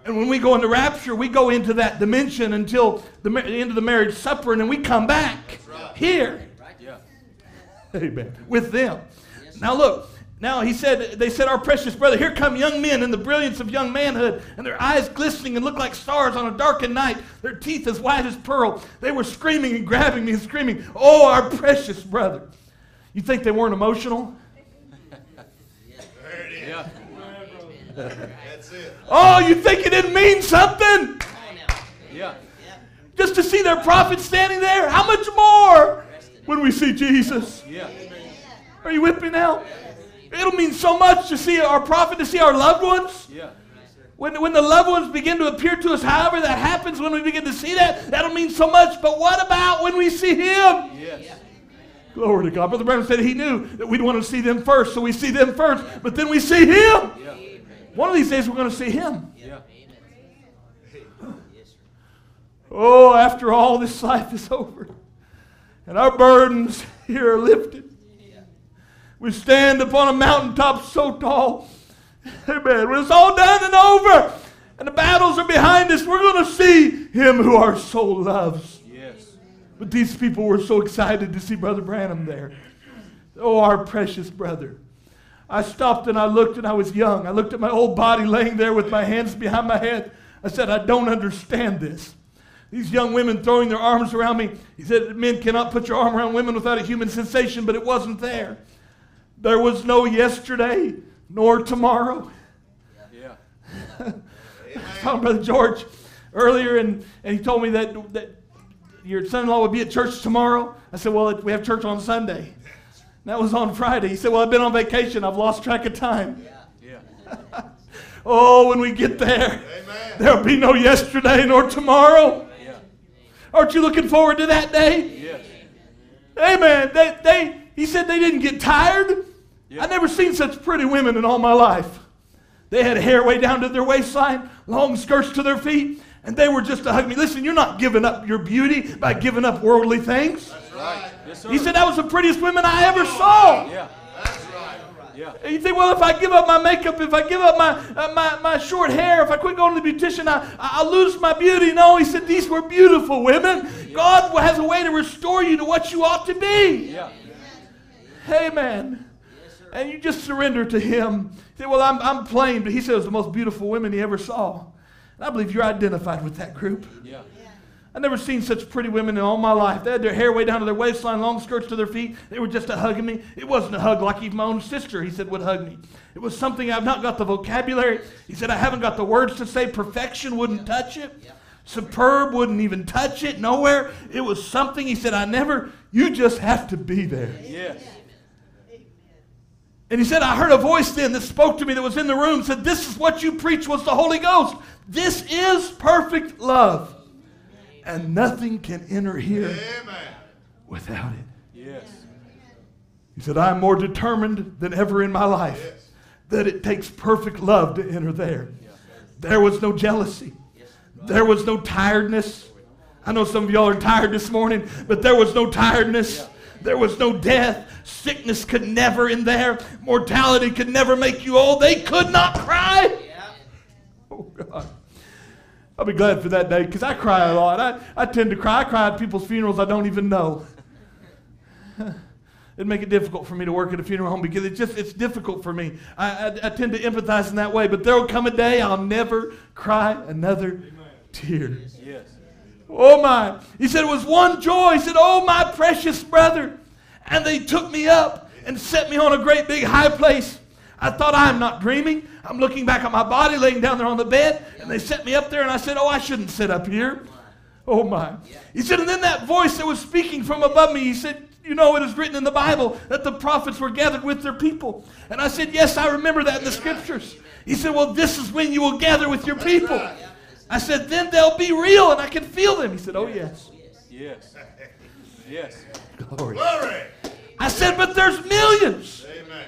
Speaker 1: And when we go into rapture, we go into that dimension until the ma- end of the marriage supper, and then we come back
Speaker 3: right.
Speaker 1: here.
Speaker 4: Right?
Speaker 2: Yeah.
Speaker 1: Amen. With them. Now look. Now he said, they said, our precious brother, here come young men in the brilliance of young manhood, and their eyes glistening and look like stars on a darkened night, their teeth as white as pearl. They were screaming and grabbing me and screaming, Oh, our precious brother. You think they weren't emotional?
Speaker 3: There it is.
Speaker 2: Yeah.
Speaker 3: That's it.
Speaker 1: Oh, you think it didn't mean something?
Speaker 4: Come on now.
Speaker 2: Yeah.
Speaker 1: Just to see their prophet standing there? How much more when we see Jesus?
Speaker 2: Yeah.
Speaker 1: Are you with me now? It'll mean so much to see our prophet, to see our loved ones.
Speaker 2: Yeah.
Speaker 1: When, when the loved ones begin to appear to us, however that happens, when we begin to see that, that'll mean so much. But what about when we see Him?
Speaker 2: Yes.
Speaker 1: Glory to God. Brother Branham said he knew that we'd want to see them first, so we see them first, but then we see Him.
Speaker 2: Yeah.
Speaker 1: One of these days we're going to see Him.
Speaker 2: Yeah.
Speaker 1: Oh, after all this life is over and our burdens (laughs) here are lifted, we stand upon a mountaintop so tall. (laughs) Amen. When it's all done and over and the battles are behind us, we're going to see Him who our soul loves.
Speaker 2: Yes.
Speaker 1: But these people were so excited to see Brother Branham there. Oh, our precious brother. I stopped and I looked and I was young. I looked at my old body laying there with my hands behind my head. I said, I don't understand this. These young women throwing their arms around me. He said, Men cannot put your arm around women without a human sensation, but it wasn't there. There was no yesterday nor tomorrow.
Speaker 2: Yeah. (laughs)
Speaker 1: I was talking to Brother George earlier, and, and he told me that, that your son in law would be at church tomorrow. I said, Well, we have church on Sunday. That was on Friday. He said, Well, I've been on vacation. I've lost track of time.
Speaker 4: Yeah.
Speaker 2: Yeah. (laughs)
Speaker 1: Oh, when we get there,
Speaker 3: Amen.
Speaker 1: there'll be no yesterday nor tomorrow. Aren't you looking forward to that day?
Speaker 2: Yes.
Speaker 1: Amen. They, they, he said they didn't get tired.
Speaker 2: Yeah.
Speaker 1: I never seen such pretty women in all my life. They had hair way down to their waistline, long skirts to their feet, and they were just to hug me. Listen, you're not giving up your beauty by giving up worldly things.
Speaker 3: That's right.
Speaker 2: Yes, sir.
Speaker 1: He said that was the prettiest women I ever saw.
Speaker 2: Yeah. Yeah.
Speaker 1: And you think, well, if I give up my makeup, if I give up my, uh, my, my short hair, if I quit going to the beautician, I, I'll lose my beauty. No, he said these were beautiful women. God has a way to restore you to what you ought to be.
Speaker 2: Yeah.
Speaker 1: Amen. And you just surrender to him. You say, well, I'm, I'm plain, but he said it was the most beautiful women he ever saw. And I believe you're identified with that group.
Speaker 2: Yeah.
Speaker 1: I've never seen such pretty women in all my life. They had their hair way down to their waistline, long skirts to their feet. They were just a hugging me. It wasn't a hug like even my own sister, he said, would hug me. It was something I've not got the vocabulary. He said, I haven't got the words to say. Perfection wouldn't touch it. Superb wouldn't even touch it. Nowhere. It was something. He said, I never, you just have to be there.
Speaker 2: Yes.
Speaker 1: And he said, I heard a voice then that spoke to me that was in the room, said, This is what you preach was the Holy Ghost. This is perfect love. And nothing can enter here
Speaker 3: Amen.
Speaker 1: without it.
Speaker 2: Yes.
Speaker 1: He said, I'm more determined than ever in my life
Speaker 3: Yes.
Speaker 1: that it takes perfect love to enter there. There was no jealousy.
Speaker 4: Yes,
Speaker 1: There was no tiredness. I know some of y'all are tired this morning, but there was no tiredness. There was no death. Sickness could never in there. Mortality could never make you old. They could not cry.
Speaker 4: Yeah.
Speaker 1: Oh, God. I'll be glad for that day because I cry a lot. I, I tend to cry. I cry at people's funerals I don't even know. (laughs) It'd make it difficult for me to work at a funeral home because it's just it's difficult for me. I, I, I tend to empathize in that way, but there will come a day I'll never cry another tear.
Speaker 2: Yes.
Speaker 1: Oh my. He said it was one joy. He said, Oh my precious brother. And they took me up and set me on a great big high place. I thought I'm not dreaming. I'm looking back at my body laying down there on the bed, and they set me up there, and I said, Oh, I shouldn't sit up here. Oh my. He said, and then that voice that was speaking from above me, he said, You know, it is written in the Bible that the prophets were gathered with their people. And I said, Yes, I remember that in the scriptures. He said, Well, this is when you will gather with your people. I said, Then they'll be real and I can feel them. He said, Oh, yes.
Speaker 2: Yes. Yes.
Speaker 1: Glory.
Speaker 3: Glory.
Speaker 1: I said, But there's millions.
Speaker 3: Amen.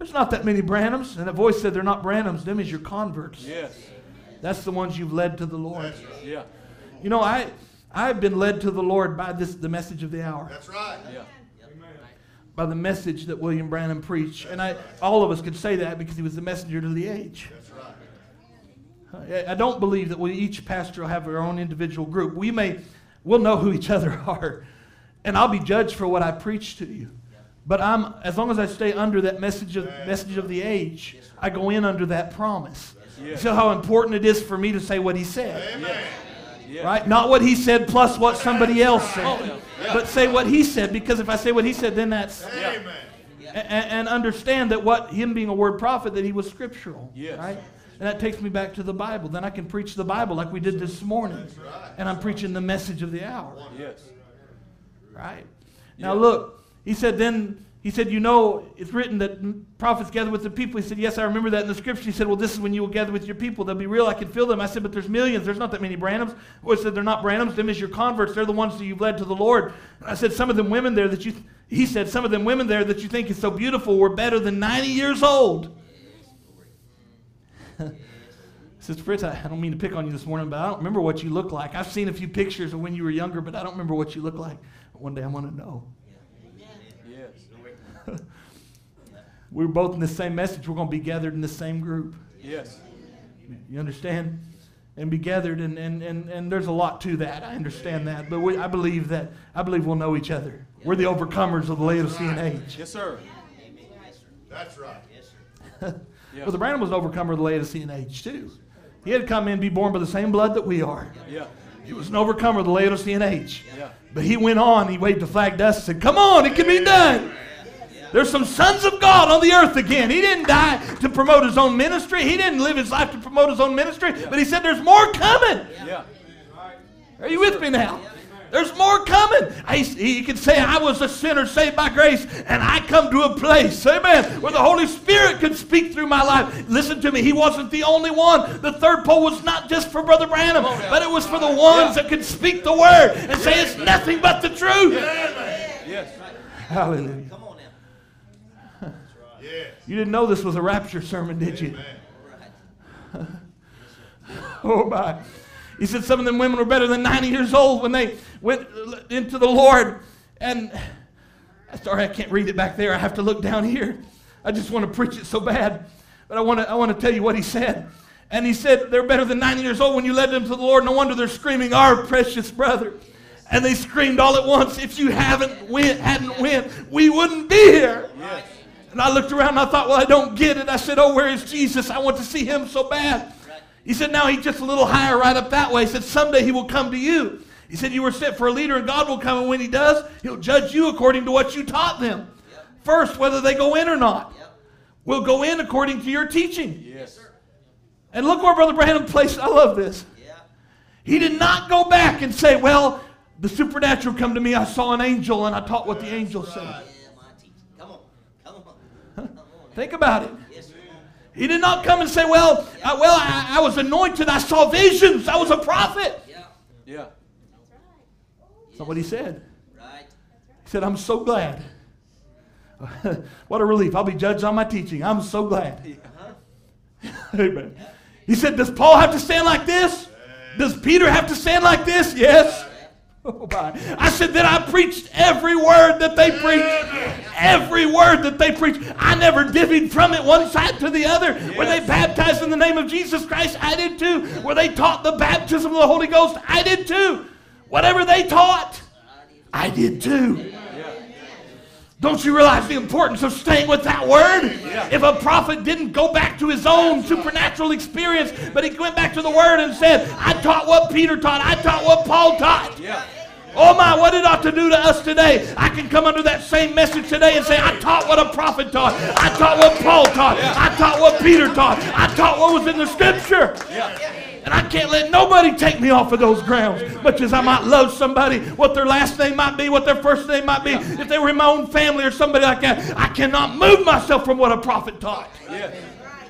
Speaker 1: There's not that many Branhams. And that voice said, They're not Branhams. Them is your converts.
Speaker 2: Yes.
Speaker 1: That's the ones you've led to the Lord.
Speaker 3: Right.
Speaker 2: Yeah.
Speaker 1: You know, I, I've been led to the Lord by this, the message of the hour.
Speaker 3: That's right.
Speaker 2: Yeah.
Speaker 1: by the message that William Branham preached. And I, all of us could say that because he was the messenger to the age.
Speaker 3: That's right.
Speaker 1: I I don't believe that we each pastor will have our own individual group. We may, we'll know who each other (laughs) are, and I'll be judged for what I preach to you. But I'm, as long as I stay under that message of message of the age, I go in under that promise. You
Speaker 2: Yes.
Speaker 1: see how important it is for me to say what he said,
Speaker 3: Amen.
Speaker 1: Right? Not what he said plus what somebody else said, but say what he said. Because if I say what he said, then that's
Speaker 3: Amen.
Speaker 1: A- and, understand that what him being a word prophet that he was scriptural
Speaker 2: Yes.
Speaker 1: right and that takes me back to the bible then i can preach the bible like we did this morning
Speaker 3: right.
Speaker 1: and i'm preaching the message of the hour
Speaker 2: Yes.
Speaker 1: right now
Speaker 2: Yeah.
Speaker 1: look he said then he said you know it's written that prophets gather with the people. He said yes i remember that in the scripture. He said well this is when you will gather with your people. They'll be real. I can feel them. I said but there's millions. There's not that many branhams I said they're not branhams them is your converts. They're the ones that you've led to the lord. I said some of them women there that you he said some of them women there that you think is so beautiful were better than 90 years old. (laughs) Sister Fritz, I I don't mean to pick on you this morning, but I don't remember what you look like. I've seen a few pictures of when you were younger, but I don't remember what you look like. One day I want to know.
Speaker 2: Yes. (laughs)
Speaker 1: We were both in the same message. We're going to be gathered in the same group.
Speaker 2: Yes.
Speaker 1: You understand? And be gathered, and, and, and, and there's a lot to that. I understand that. But we, I believe that, I believe we'll know each other. We're the overcomers of the Laodicean age.
Speaker 2: Yes, sir.
Speaker 4: Yes, sir.
Speaker 3: That's right.
Speaker 4: Yes, (laughs) sir.
Speaker 2: Yeah.
Speaker 1: Well, the Branham was an overcomer of the Laodicean age, too. He had to come in and be born by the same blood that we are.
Speaker 2: Yeah.
Speaker 1: He was an overcomer of the Laodicean age.
Speaker 2: Yeah.
Speaker 1: But he went on, he waved the flag dust and said, Come on, it can be done. There's some sons of God on the earth again. He didn't die to promote his own ministry. He didn't live his life to promote his own ministry. But he said, There's more coming.
Speaker 2: Yeah.
Speaker 1: Are you with me now? There's more coming. I, he can say, I was a sinner saved by grace, and I come to a place, amen, where the Holy Spirit can speak through my life. Listen to me, he wasn't the only one. The third pull was not just for Brother Branham, but it was for the ones that could speak the word and say it's nothing but the truth.
Speaker 2: Yes.
Speaker 1: Hallelujah.
Speaker 4: Come on now.
Speaker 3: Yes.
Speaker 1: You didn't know this was a rapture sermon, did you?
Speaker 3: Amen. (laughs)
Speaker 1: Oh my. He said some of them women were better than 90 years old when they went into the Lord. And sorry, I can't read it back there. I have to look down here. I just want to preach it so bad. But I want to I want to tell you what he said. And he said they're better than 90 years old when you led them to the Lord. No wonder they're screaming, "Our precious brother." And they screamed all at once, "If you haven't went, hadn't went, we wouldn't be here."
Speaker 2: Yes.
Speaker 1: And I looked around and I thought, well, I don't get it. I said, oh, where is Jesus? I want to see him so bad. He said, now he's just a little higher right up that way. He said, someday he will come to you. He said, You were sent for a leader, and God will come, and when He does, He'll judge you according to what you taught them.
Speaker 4: Yep.
Speaker 1: First, whether they go in or not.
Speaker 4: Yep.
Speaker 1: We'll go in according to your teaching.
Speaker 2: Yes. sir.
Speaker 1: And look where Brother Branham placed. I love this.
Speaker 4: Yeah.
Speaker 1: He did not go back and say, Well, the supernatural come to me. I saw an angel, and I taught what the angel said. Think about it. He did not come and say, Well, I, well, I, I was anointed. I saw visions. I was a prophet.
Speaker 4: Yeah.
Speaker 2: Yeah.
Speaker 1: That's not what he said.
Speaker 4: Right.
Speaker 1: He said, I'm so glad. (laughs) what a relief. I'll be judged on my teaching. I'm so glad. (laughs) Amen. He said, Does Paul have to stand like this? Does Peter have to stand like this? Yes. (laughs) Oh my. I said that I preached every word that they preached. Every word that they preached. I never divvied from it one side to the other. Were they baptized in the name of Jesus Christ? I did too. Were they taught the baptism of the Holy Ghost? I did too. Whatever they taught, I did too. Don't you realize the importance of staying with that word? If a prophet didn't go back to his own supernatural experience, but he went back to the word and said, I taught what Peter taught, I taught what Paul taught.
Speaker 2: Yeah.
Speaker 1: Oh my, what it ought to do to us today. I can come under that same message today and say, I taught what a prophet taught. I taught what Paul taught. I taught what Peter taught. I taught what was in the scripture. And I can't let nobody take me off of those grounds. Much as I might love somebody, what their last name might be, what their first name might be, if they were in my own family or somebody like that, I cannot move myself from what a prophet taught.
Speaker 2: Yeah.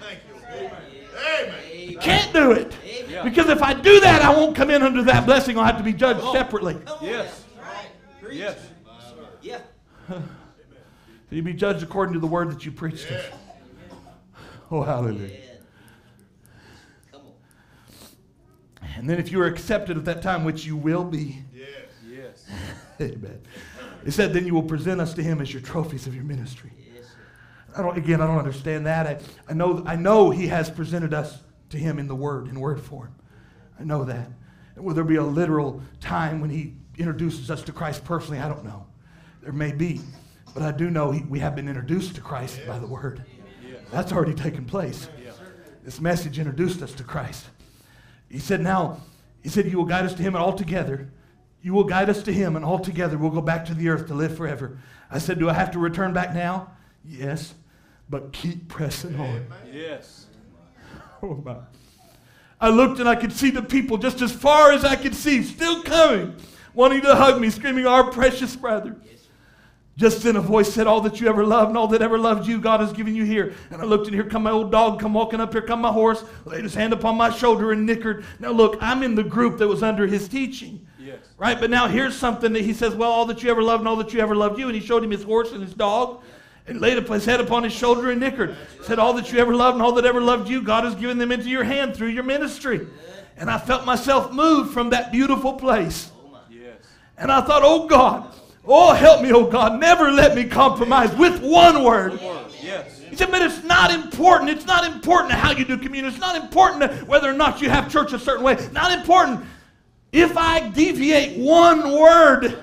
Speaker 3: Thank you. Amen.
Speaker 1: Can't do it. Because if I do that, I won't come in under that blessing. I'll have to be judged separately.
Speaker 2: Yes.
Speaker 4: Right.
Speaker 2: Yes.
Speaker 4: Yeah.
Speaker 1: You be judged according to the word that you preached. Oh, hallelujah.
Speaker 4: Yeah. Come on.
Speaker 1: And then if you are accepted at that time, which you will be,
Speaker 3: Yes.
Speaker 2: Yes. (laughs)
Speaker 1: amen. It said, then you will present us to him as your trophies of your ministry.
Speaker 4: Yes, sir.
Speaker 1: I don't, again, I don't understand that. I, I, know, I know he has presented us to him in the word, in word form. I know that. And will there be a literal time when he introduces us to Christ personally? I don't know. There may be. But I do know he, we have been introduced to Christ by the word. That's already taken place. This message introduced us to Christ. He said, now, he said, you will guide us to him and altogether. You will guide us to him and altogether we'll go back to the earth to live forever. I said, do I have to return back now? Yes. But keep pressing on.
Speaker 2: Yes. (laughs)
Speaker 1: Oh my. I looked and I could see the people just as far as I could see, still coming, wanting to hug me, screaming, Our precious brother. Just then a voice said, All that you ever loved and all that ever loved you, God has given you here. And I looked and here come my old dog, come walking up, here come my horse, laid his hand upon my shoulder and nickered. Now look, I'm in the group that was under his teaching.
Speaker 2: Yes.
Speaker 1: Right? But now here's something that he says, Well, all that you ever loved and all that you ever loved you. And he showed him his horse and his dog and laid his head upon his shoulder and nickered. Said, All that you ever loved and all that ever loved you, God has given them into your hand through your ministry. And I felt myself moved from that beautiful place.
Speaker 2: Yes.
Speaker 1: And I thought, Oh God, oh help me, oh God, never let me compromise with one word.
Speaker 2: Yes.
Speaker 1: He said, but it's not important. It's not important how you do communion. It's not important whether or not you have church a certain way. Not important. If I deviate one word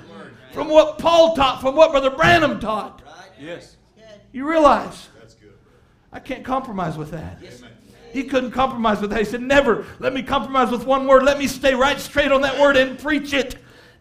Speaker 1: from what Paul taught, from what Brother Branham taught,
Speaker 2: Yes.
Speaker 1: you realize
Speaker 3: That's good.
Speaker 1: I can't compromise with that.
Speaker 4: Yes.
Speaker 1: He couldn't compromise with that. He said, Never let me compromise with one word. Let me stay right straight on that word and preach it.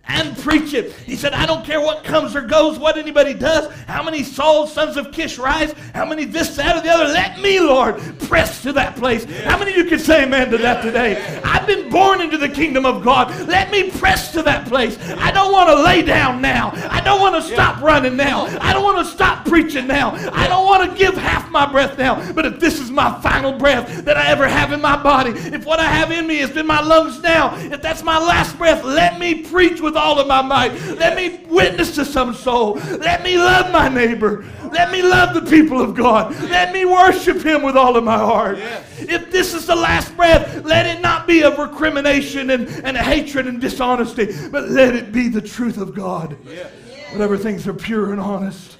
Speaker 1: And preach it. He said, I don't care what comes or goes, what anybody does, how many Saul's sons of Kish rise, how many this, that, or the other. Let me, Lord, press to that place. How many of you can say amen to that today? I've been born into the kingdom of God. Let me press to that place. I don't want to lay down now. I don't want to stop running now. I don't want to stop preaching now. I don't want to give half my breath now. But if this is my final breath that I ever have in my body, if what I have in me has been my lungs now, if that's my last breath, let me preach with all of my might. Let me witness to some soul. Let me love my neighbor. Let me love the people of God. Let me worship Him with all of my heart. If this is the last breath, let it not be of recrimination and, and hatred and dishonesty, but let it be the truth of God.
Speaker 2: Yes.
Speaker 1: Whatever things are pure and honest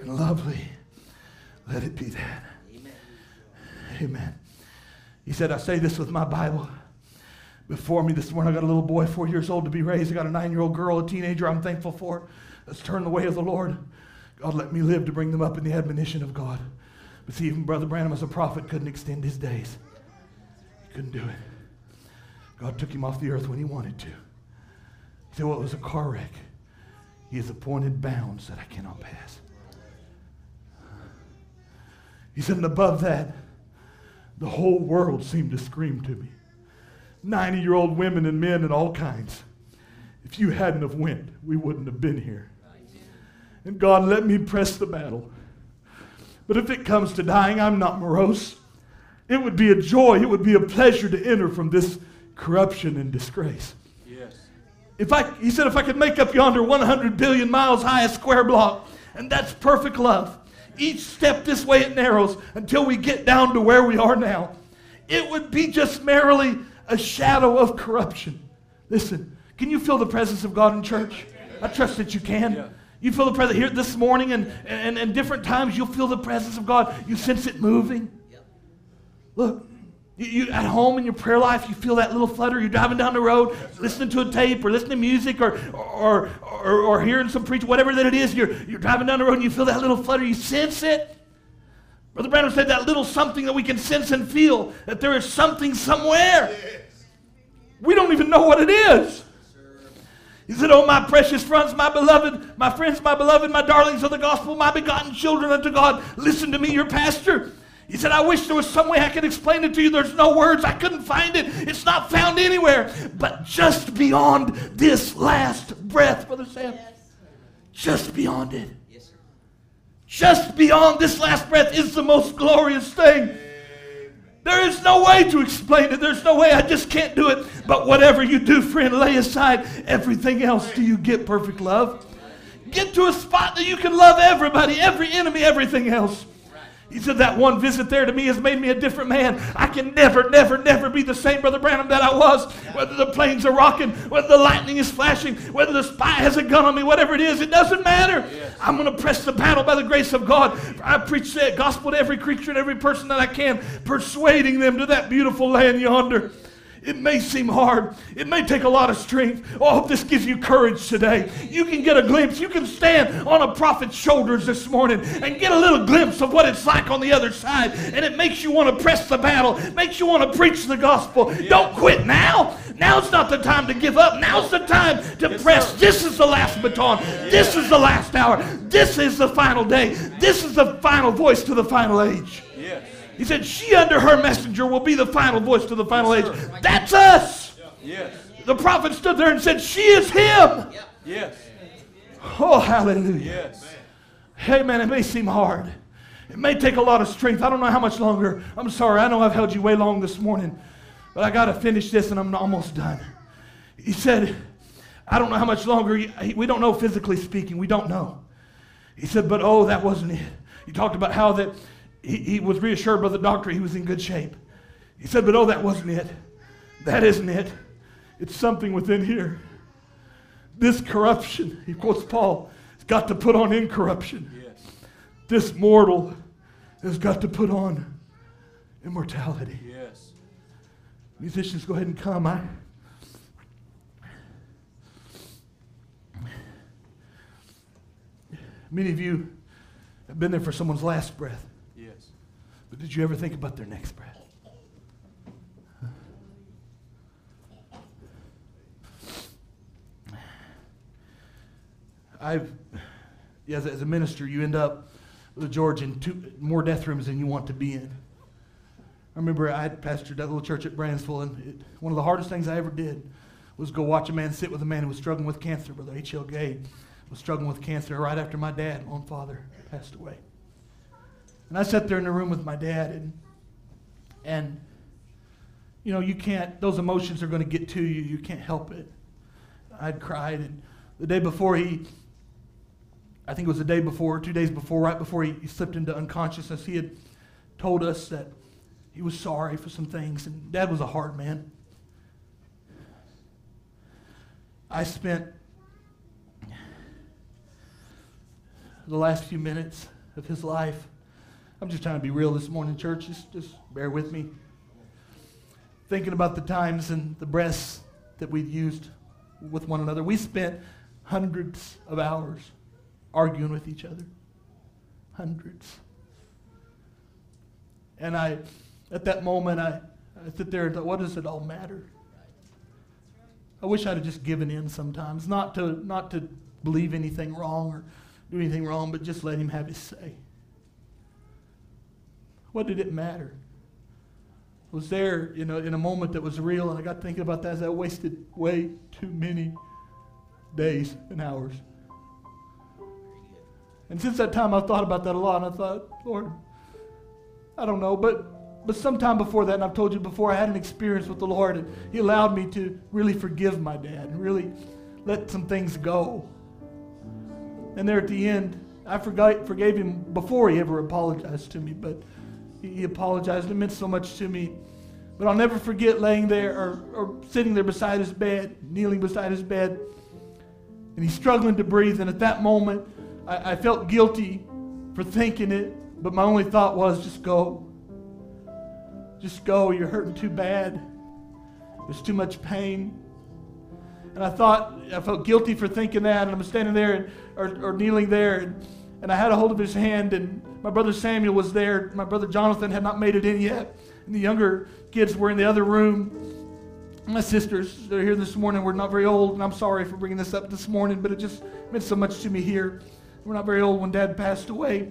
Speaker 1: and lovely, let it be that.
Speaker 4: Amen.
Speaker 1: Amen. He said, I say this with my Bible. Before me this morning, I got a little boy, four years old, to be raised. I got a nine year old girl, a teenager I'm thankful for. Let's turn the way of the Lord. God, let me live to bring them up in the admonition of God. But see, even Brother Branham, as a prophet, couldn't extend his days. He couldn't do it. God took him off the earth when he wanted to. He said, Well, it was a car wreck. He has appointed bounds that I cannot pass. He said, and above that, the whole world seemed to scream to me. 90 year old women and men and all kinds. If you hadn't have went, we wouldn't have been here. And God, let me press the battle. But if it comes to dying, I'm not morose. It would be a joy, it would be a pleasure to enter from this corruption and disgrace.
Speaker 2: Yes.
Speaker 1: If I, he said, if I could make up yonder 100 billion miles high a square block, and that's perfect love. Each step this way it narrows until we get down to where we are now. It would be just merely a shadow of corruption. Listen, can you feel the presence of God in church? I trust that you can.
Speaker 2: Yeah.
Speaker 1: You feel the presence here this morning and, and, and different times you'll feel the presence of God. You sense it moving.
Speaker 4: Yep.
Speaker 1: Look, you, you at home in your prayer life, you feel that little flutter. You're driving down the road, listening to a tape or listening to music or, or, or, or hearing some preach, whatever that it is. You're, you're driving down the road and you feel that little flutter. You sense it. Brother Branham said that little something that we can sense and feel, that there is something somewhere. We don't even know what it is. He said, Oh, my precious friends, my beloved, my friends, my beloved, my darlings of the gospel, my begotten children unto God, listen to me, your pastor. He said, I wish there was some way I could explain it to you. There's no words. I couldn't find it. It's not found anywhere. But just beyond this last breath, Brother Sam, just beyond it,
Speaker 4: Yes.
Speaker 1: Just beyond this last breath is the most glorious thing. There is no way to explain it. There's no way. I just can't do it. But whatever you do, friend, lay aside everything else till you get perfect love. Get to a spot that you can love everybody, every enemy, everything else. He said that one visit there to me has made me a different man. I can never, never, never be the same Brother Branham that I was. Whether the planes are rocking, whether the lightning is flashing, whether the spy has a gun on me, whatever it is, it doesn't matter. I'm going to press the battle by the grace of God. I preach the gospel to every creature and every person that I can, persuading them to that beautiful land yonder. It may seem hard. It may take a lot of strength. Oh, I hope this gives you courage today. You can get a glimpse. You can stand on a prophet's shoulders this morning and get a little glimpse of what it's like on the other side. And it makes you want to press the battle, makes you want to preach the gospel. Don't quit now. Now's not the time to give up. Now's the time to
Speaker 2: Yes,
Speaker 1: press.
Speaker 2: sir.
Speaker 1: This is the last baton. This is the last hour. This is the final day. This is the final voice to the final age. He said, She under her messenger will be the final voice to the final age. That's us.
Speaker 2: Yes.
Speaker 1: The prophet stood there and said, She is him.
Speaker 2: Yes.
Speaker 1: Oh, hallelujah.
Speaker 2: Yes.
Speaker 1: Hey, man, it may seem hard. It may take a lot of strength. I don't know how much longer. I'm sorry. I know I've held you way long this morning, but I got to finish this and I'm almost done. He said, I don't know how much longer. We don't know physically speaking. We don't know. He said, but oh, that wasn't it. He talked about how that he, he was reassured by the doctor he was in good shape. He said, but oh, that wasn't it. That isn't it. It's something within here. This corruption, he quotes Paul, has got to put on incorruption.
Speaker 2: Yes.
Speaker 1: This mortal has got to put on immortality.
Speaker 2: Yes.
Speaker 1: Musicians, go ahead and come. I, many of you have been there for someone's last breath. But did you ever think about their next breath? I've, as, a- as a minister, you end up with George in two more death rooms than you want to be in. I remember I had pastored that little church at Brandsville, and it, one of the hardest things I ever did was go watch a man sit with a man who was struggling with cancer. Brother H.L. Gay was struggling with cancer right after my dad, my own father, passed away. And I sat there in the room with my dad, and and you know you can't; those emotions are going to get to you. You can't help it. I'd cried, and the day before he, I think it was the day before, two days before, right before he, he slipped into unconsciousness, he had told us that he was sorry for some things, and Dad was a hard man. I spent the last few minutes of his life. I'm just trying to be real this morning, church. Just, just bear with me. Thinking about the times and the breaths that we'd used with one another. We spent hundreds of hours arguing with each other. Hundreds. And I, at that moment, I, I sit there and thought, what does it all matter? I wish I'd have just given in sometimes, not to not to believe anything wrong or do anything wrong, but just let him have his say. What did it matter? I was there, you know, in a moment that was real, and I got thinking about that as I wasted way too many days and hours. And since that time, I've thought about that a lot, and I thought, Lord, I don't know, but but sometime before that, and I've told you before, I had an experience with the Lord, and He allowed me to really forgive my dad and really let some things go. And there at the end, I forgave him before he ever apologized to me, but he, apologized. It meant so much to me. But I'll never forget laying there or, or sitting there beside his bed, kneeling beside his bed, and he's struggling to breathe. And at that moment, I, I felt guilty for thinking it, but my only thought was just go. Just go. You're hurting too bad. There's too much pain. And I thought, I felt guilty for thinking that. And I'm standing there and, or, or kneeling there. And, and I had a hold of his hand. And my brother Samuel was there. My brother Jonathan had not made it in yet. And the younger kids were in the other room. My sisters, they're here this morning. We're not very old. And I'm sorry for bringing this up this morning, but it just meant so much to me here. We're not very old when dad passed away.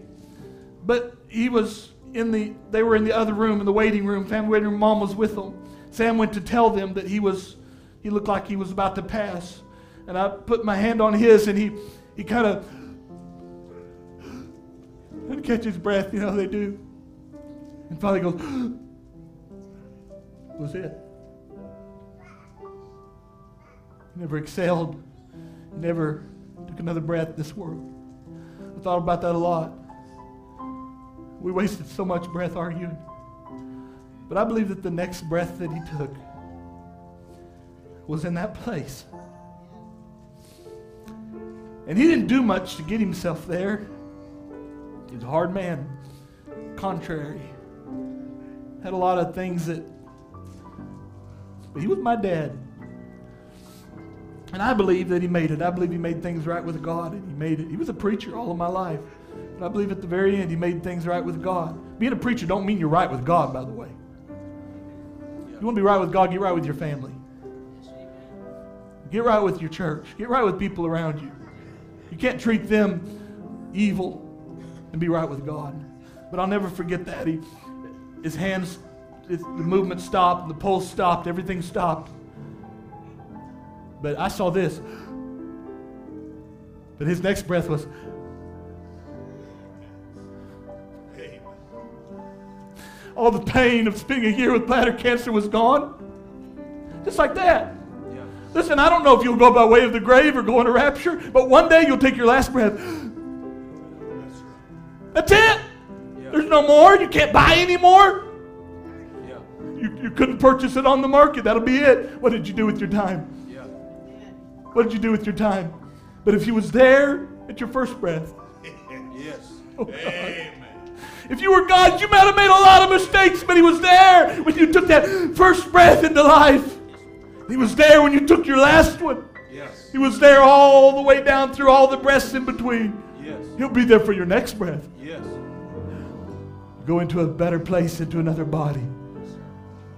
Speaker 1: But he was in the, they were in the other room, in the waiting room, family waiting room. Mom was with them. Sam went to tell them that he was, he looked like he was about to pass. And I put my hand on his and he, he kind of, and catch his breath, you know, they do. And finally goes, (gasps) was it. He never exhaled. He never took another breath in this world. I thought about that a lot. We wasted so much breath arguing. But I believe that the next breath that he took was in that place. And he didn't do much to get himself there. He was a hard man, contrary. Had a lot of things that. But he was my dad. And I believe that he made it. I believe he made things right with God, and he made it. He was a preacher all of my life. But I believe at the very end he made things right with God. Being a preacher don't mean you're right with God, by the way. You want to be right with God, get right with your family. Get right with your church. Get right with people around you. You can't treat them evil and be right with God. But I'll never forget that. He, his hands, his, the movement stopped, the pulse stopped, everything stopped. But I saw this. But his next breath was, all the pain of spending a year with bladder cancer was gone. Just like that.
Speaker 2: Yeah.
Speaker 1: Listen, I don't know if you'll go by way of the grave or go into rapture, but one day you'll take your last breath.
Speaker 3: That's
Speaker 1: it.
Speaker 2: Yeah.
Speaker 1: There's no more. You can't buy anymore.
Speaker 2: Yeah.
Speaker 1: You, you couldn't purchase it on the market. That'll be it. What did you do with your time?
Speaker 2: Yeah.
Speaker 1: What did you do with your time? But if he was there at your first breath,
Speaker 2: Yes.
Speaker 1: oh
Speaker 3: Amen.
Speaker 1: if you were God, you might have made a lot of mistakes, but he was there when you took that first breath into life. He was there when you took your last one.
Speaker 2: Yes.
Speaker 1: He was there all the way down through all the breaths in between.
Speaker 2: Yes.
Speaker 1: He'll be there for your next breath.
Speaker 2: Yes.
Speaker 1: Go into a better place, into another body.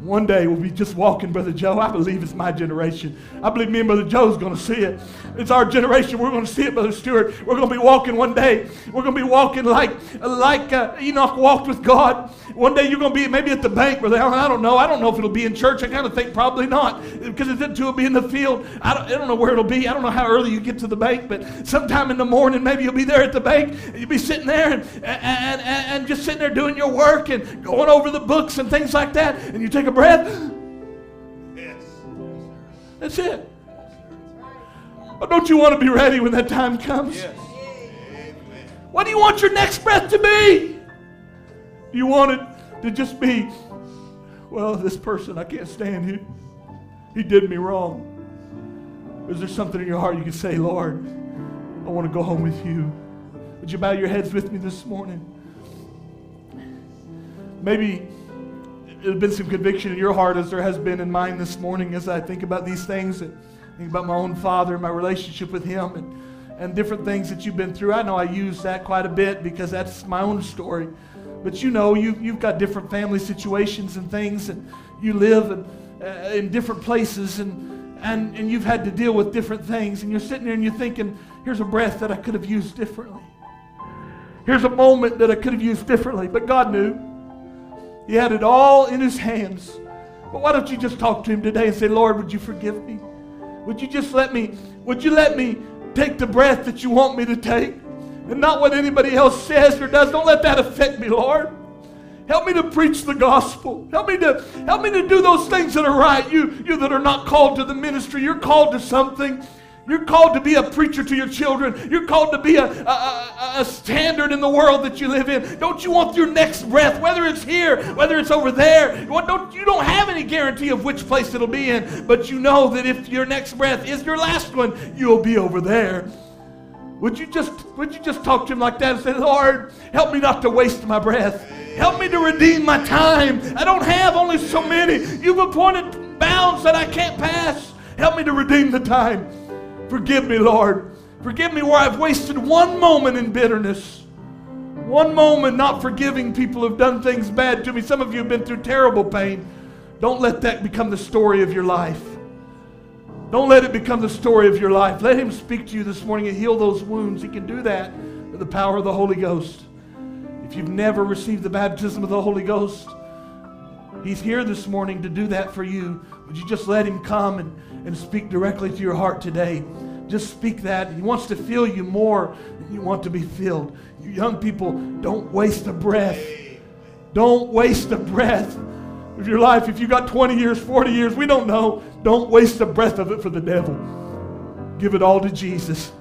Speaker 1: One day we'll be just walking, Brother Joe. I believe it's my generation. I believe me and Brother Joe's going to see it. It's our generation. We're going to see it, Brother Stewart. We're going to be walking one day. We're going to be walking like, like uh, Enoch walked with God. One day you're going to be maybe at the bank, Brother Allen. I don't know. I don't know if it'll be in church. I kind of think probably not because it's it'll be in the field. I don't, I don't know where it'll be. I don't know how early you get to the bank, but sometime in the morning, maybe you'll be there at the bank. You'll be sitting there and, and, and, and just sitting there doing your work and going over the books and things like that. And you take a breath.
Speaker 3: Yes.
Speaker 1: That's it. But don't you want to be ready when that time comes?
Speaker 2: Yes.
Speaker 1: What do you want your next breath to be? Do you want it to just be, well, this person, I can't stand him. He did me wrong. Is there something in your heart you can say, Lord, I want to go home with you? Would you bow your heads with me this morning? Maybe there's been some conviction in your heart as there has been in mine this morning as I think about these things and think about my own father, and my relationship with him, and, and different things that you've been through. I know I use that quite a bit because that's my own story. But you know, you, you've got different family situations and things, and you live in, uh, in different places, and, and, and you've had to deal with different things, and you're sitting there and you're thinking, here's a breath that I could have used differently. Here's a moment that I could have used differently, but God knew. He had it all in His hands. But why don't you just talk to Him today and say, Lord, would you forgive me? Would you just let me, would you let me take the breath that you want me to take? And not what anybody else says or does. Don't let that affect me, Lord. Help me to preach the gospel. Help me to help me to do those things that are right. You, you that are not called to the ministry, you're called to something. You're called to be a preacher to your children. You're called to be a, a, a, standard in the world that you live in. Don't you want your next breath, whether it's here, whether it's over there? Don't, you don't have any guarantee of which place it'll be in, but you know that if your next breath is your last one, you'll be over there. Would you just would you just talk to him like that and say, Lord, help me not to waste my breath. Help me to redeem my time. I don't have only so many. You've appointed bounds that I can't pass. Help me to redeem the time. Forgive me, Lord. Forgive me where I've wasted one moment in bitterness. One moment not forgiving people who've done things bad to me. Some of you have been through terrible pain. Don't let that become the story of your life. Don't let it become the story of your life. Let Him speak to you this morning and heal those wounds. He can do that with the power of the Holy Ghost. If you've never received the baptism of the Holy Ghost, He's here this morning to do that for you. Would you just let Him come and, and speak directly to your heart today? Just speak that. He wants to fill you more than you want to be filled. You young people, don't waste a breath. Don't waste a breath of your life. If you got 20 years, 40 years, we don't know. Don't waste a breath of it for the devil. Give it all to Jesus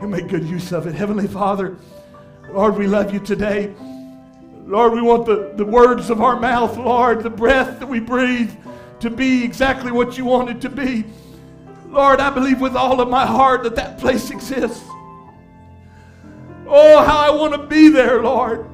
Speaker 1: and make good use of it. Heavenly Father, Lord, we love you today. Lord, we want the, the words of our mouth, Lord, the breath that we breathe to be exactly what you want it to be. Lord, I believe with all of my heart that that place exists. Oh, how I want to be there, Lord.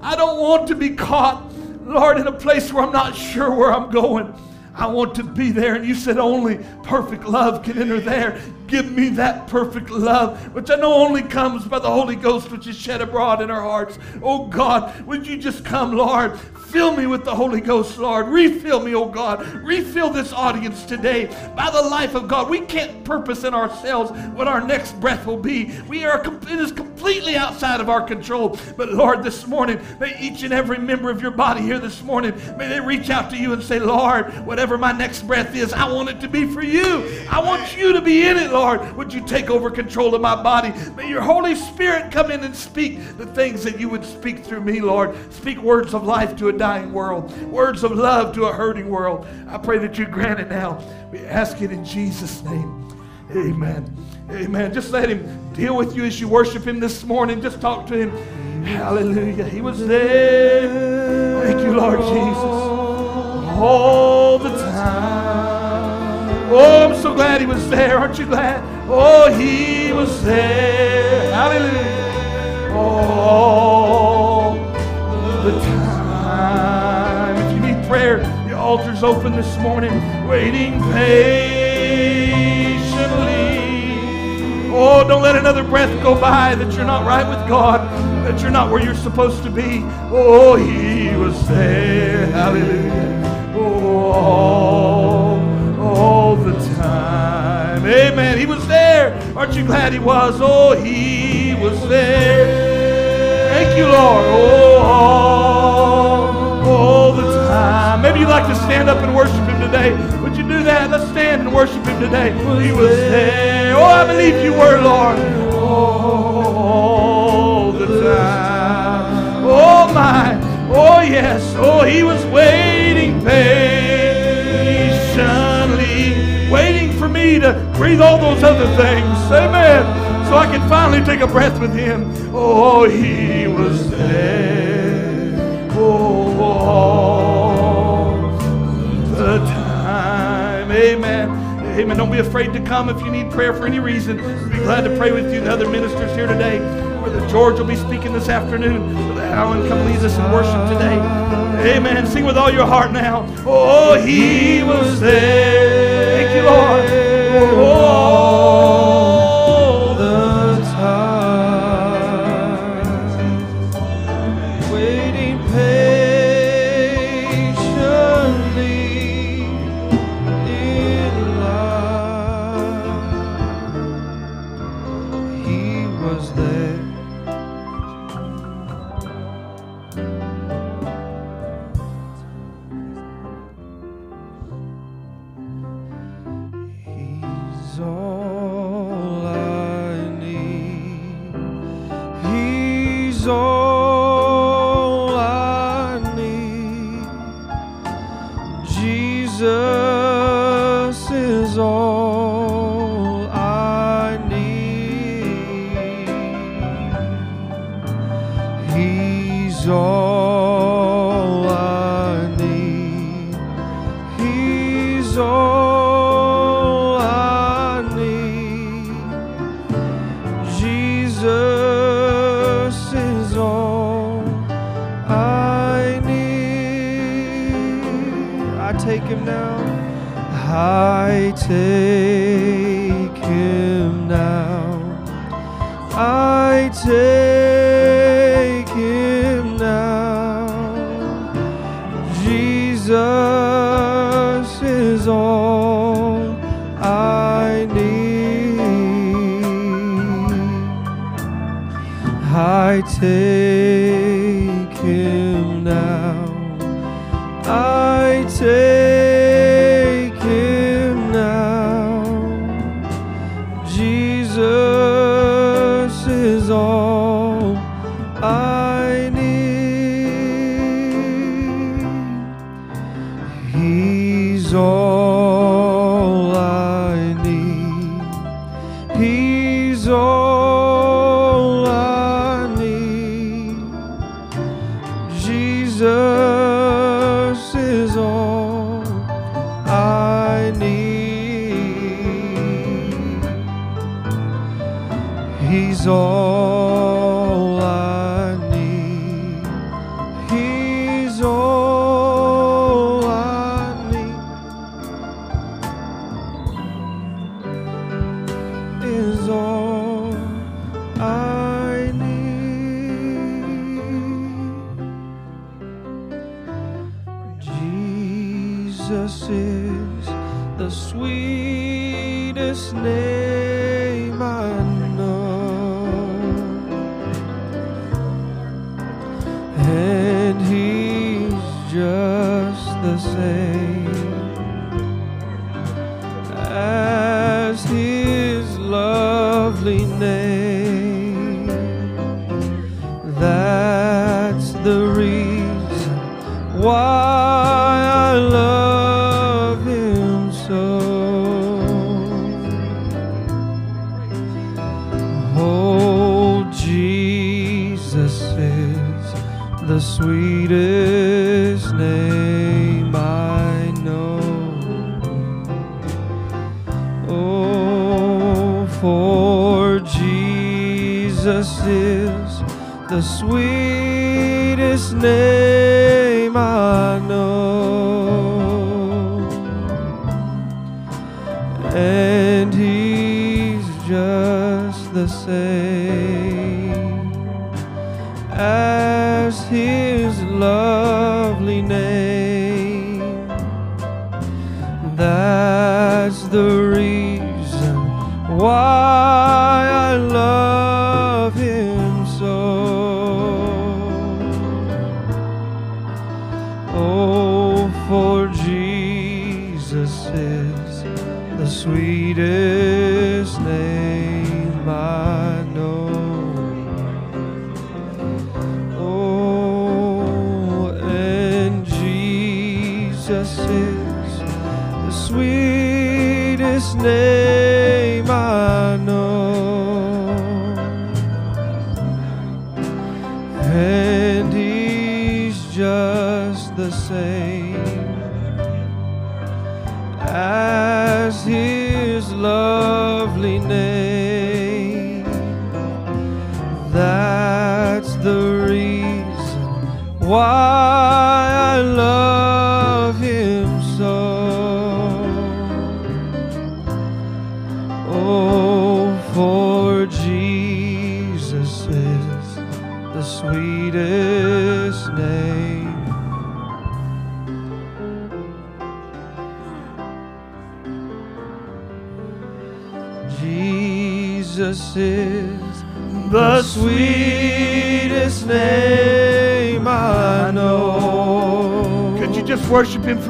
Speaker 1: I don't want to be caught, Lord, in a place where I'm not sure where I'm going. I want to be there. And you said only perfect love can enter there. Give me that perfect love, which I know only comes by the Holy Ghost, which is shed abroad in our hearts. Oh God, would you just come, Lord? Fill me with the Holy Ghost, Lord. Refill me, oh God. Refill this audience today by the life of God. We can't purpose in ourselves what our next breath will be. We are it is completely outside of our control. But Lord, this morning, may each and every member of your body here this morning, may they reach out to you and say, Lord, whatever my next breath is, I want it to be for you. I want you to be in it, Lord. Lord, would you take over control of my body? May your Holy Spirit come in and speak the things that you would speak through me, Lord. Speak words of life to a dying world, words of love to a hurting world. I pray that you grant it now. We ask it in Jesus' name. Amen. Amen. Just let him deal with you as you worship him this morning. Just talk to him. Hallelujah. He was there. Thank you, Lord Jesus. All the time. Oh, I'm so glad he was there. Aren't you glad? Oh, he was there. Hallelujah. Oh, the time. If you need prayer, the altar's open this morning, waiting patiently. Oh, don't let another breath go by that you're not right with God, that you're not where you're supposed to be. Oh, He was there. Hallelujah. Oh, all, all time. Amen. He was there. Aren't you glad He was? Oh, He was there. Thank you, Lord. Oh, all, all the time. Maybe you'd like to stand up and worship Him today. Would you do that? Let's stand and worship Him today. He was there. Oh, I believe you were, Lord. All the time. Oh, my. Oh, yes. Oh, He was waiting patiently, breathe all those other things. Amen. So I can finally take a breath with Him. Oh, He was there. Oh, all the time. Amen. Amen. Don't be afraid to come if you need prayer for any reason. We'll be glad to pray with you. The other ministers here today. Brother George will be speaking this afternoon. Brother Alan, come lead us in worship today. Amen. Sing with all your heart now. Oh, he was there. Thank you, Lord.
Speaker 5: All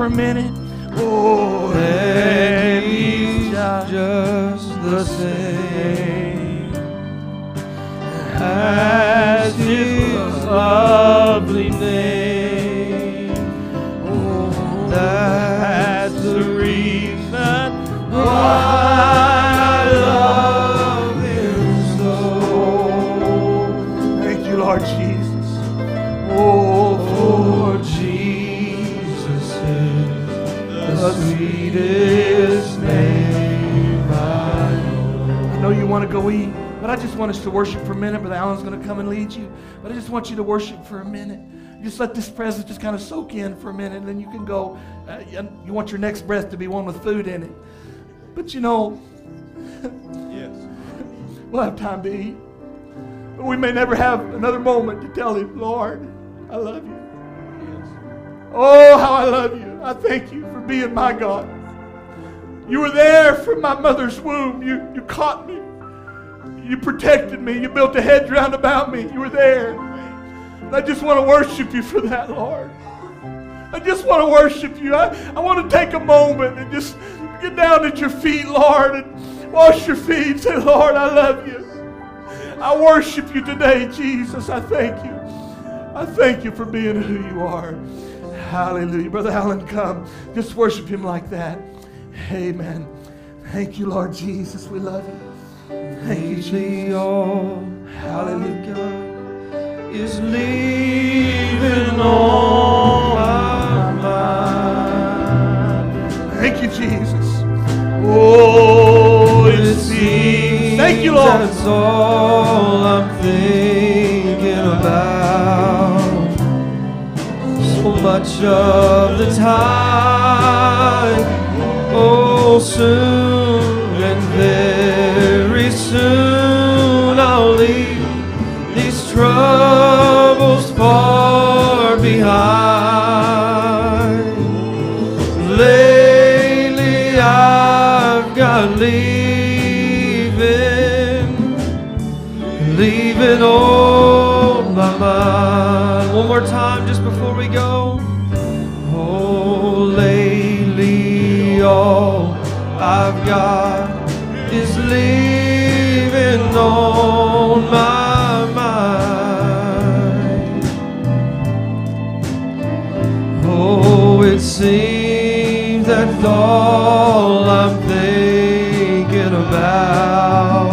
Speaker 1: worship him
Speaker 5: I
Speaker 1: just want us to worship for a minute. Brother Alan's going to come and lead you. But I just want you to worship for a minute. just let this presence just kind of soak in for a minute, and then you can go. Uh, you want your next breath to be one with food in it. But you know, (laughs)
Speaker 2: Yes. (laughs)
Speaker 1: we'll have time to eat. But we may never have another moment to tell him, Lord, I love you.
Speaker 2: Yes.
Speaker 1: Oh, how I love you. I thank you for being my God. You were there from my mother's womb. You, you caught me. You protected me. You built a hedge round about me. You were there. And I just want to worship you for that, Lord. I just want to worship you. I, I want to take a moment and just get down at your feet, Lord, and wash your feet. Say, Lord, I love you. I worship you today, Jesus. I thank you. I thank you for being who you are. Hallelujah. Brother Allen, come. Just worship him like that. Amen. Thank you, Lord Jesus. We love you. Thank you, Jesus.
Speaker 5: all
Speaker 1: Hallelujah.
Speaker 5: Is leaving on my mind.
Speaker 1: Thank you, Jesus. Oh, it seems. Thank you, Lord.
Speaker 5: That's all I'm thinking about. So much of the time, oh, soon soon I'll leave these troubles far behind. Lately I've got leaving, leaving on my mind. One more time just before we go. Oh, lately all I've got is leaving on my mind. Oh, it seems that's all I'm thinking about.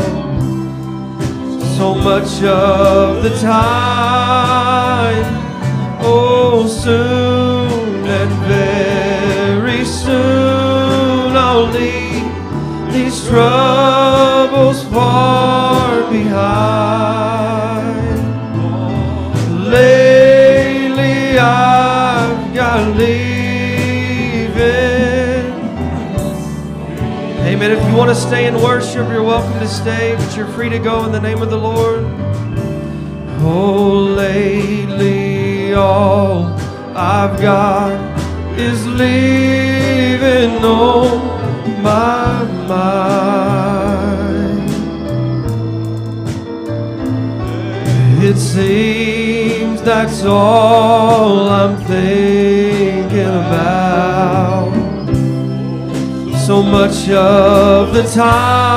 Speaker 5: So much of the time, oh, soon and very soon I'll leave these troubles far behind. Lately I've got leaving. Amen. If you want to stay and worship, you're welcome to stay, but you're free to go in the name of the Lord. Oh, lately all I've got is leaving on my mind. It seems that's all I'm thinking about. So much of the time.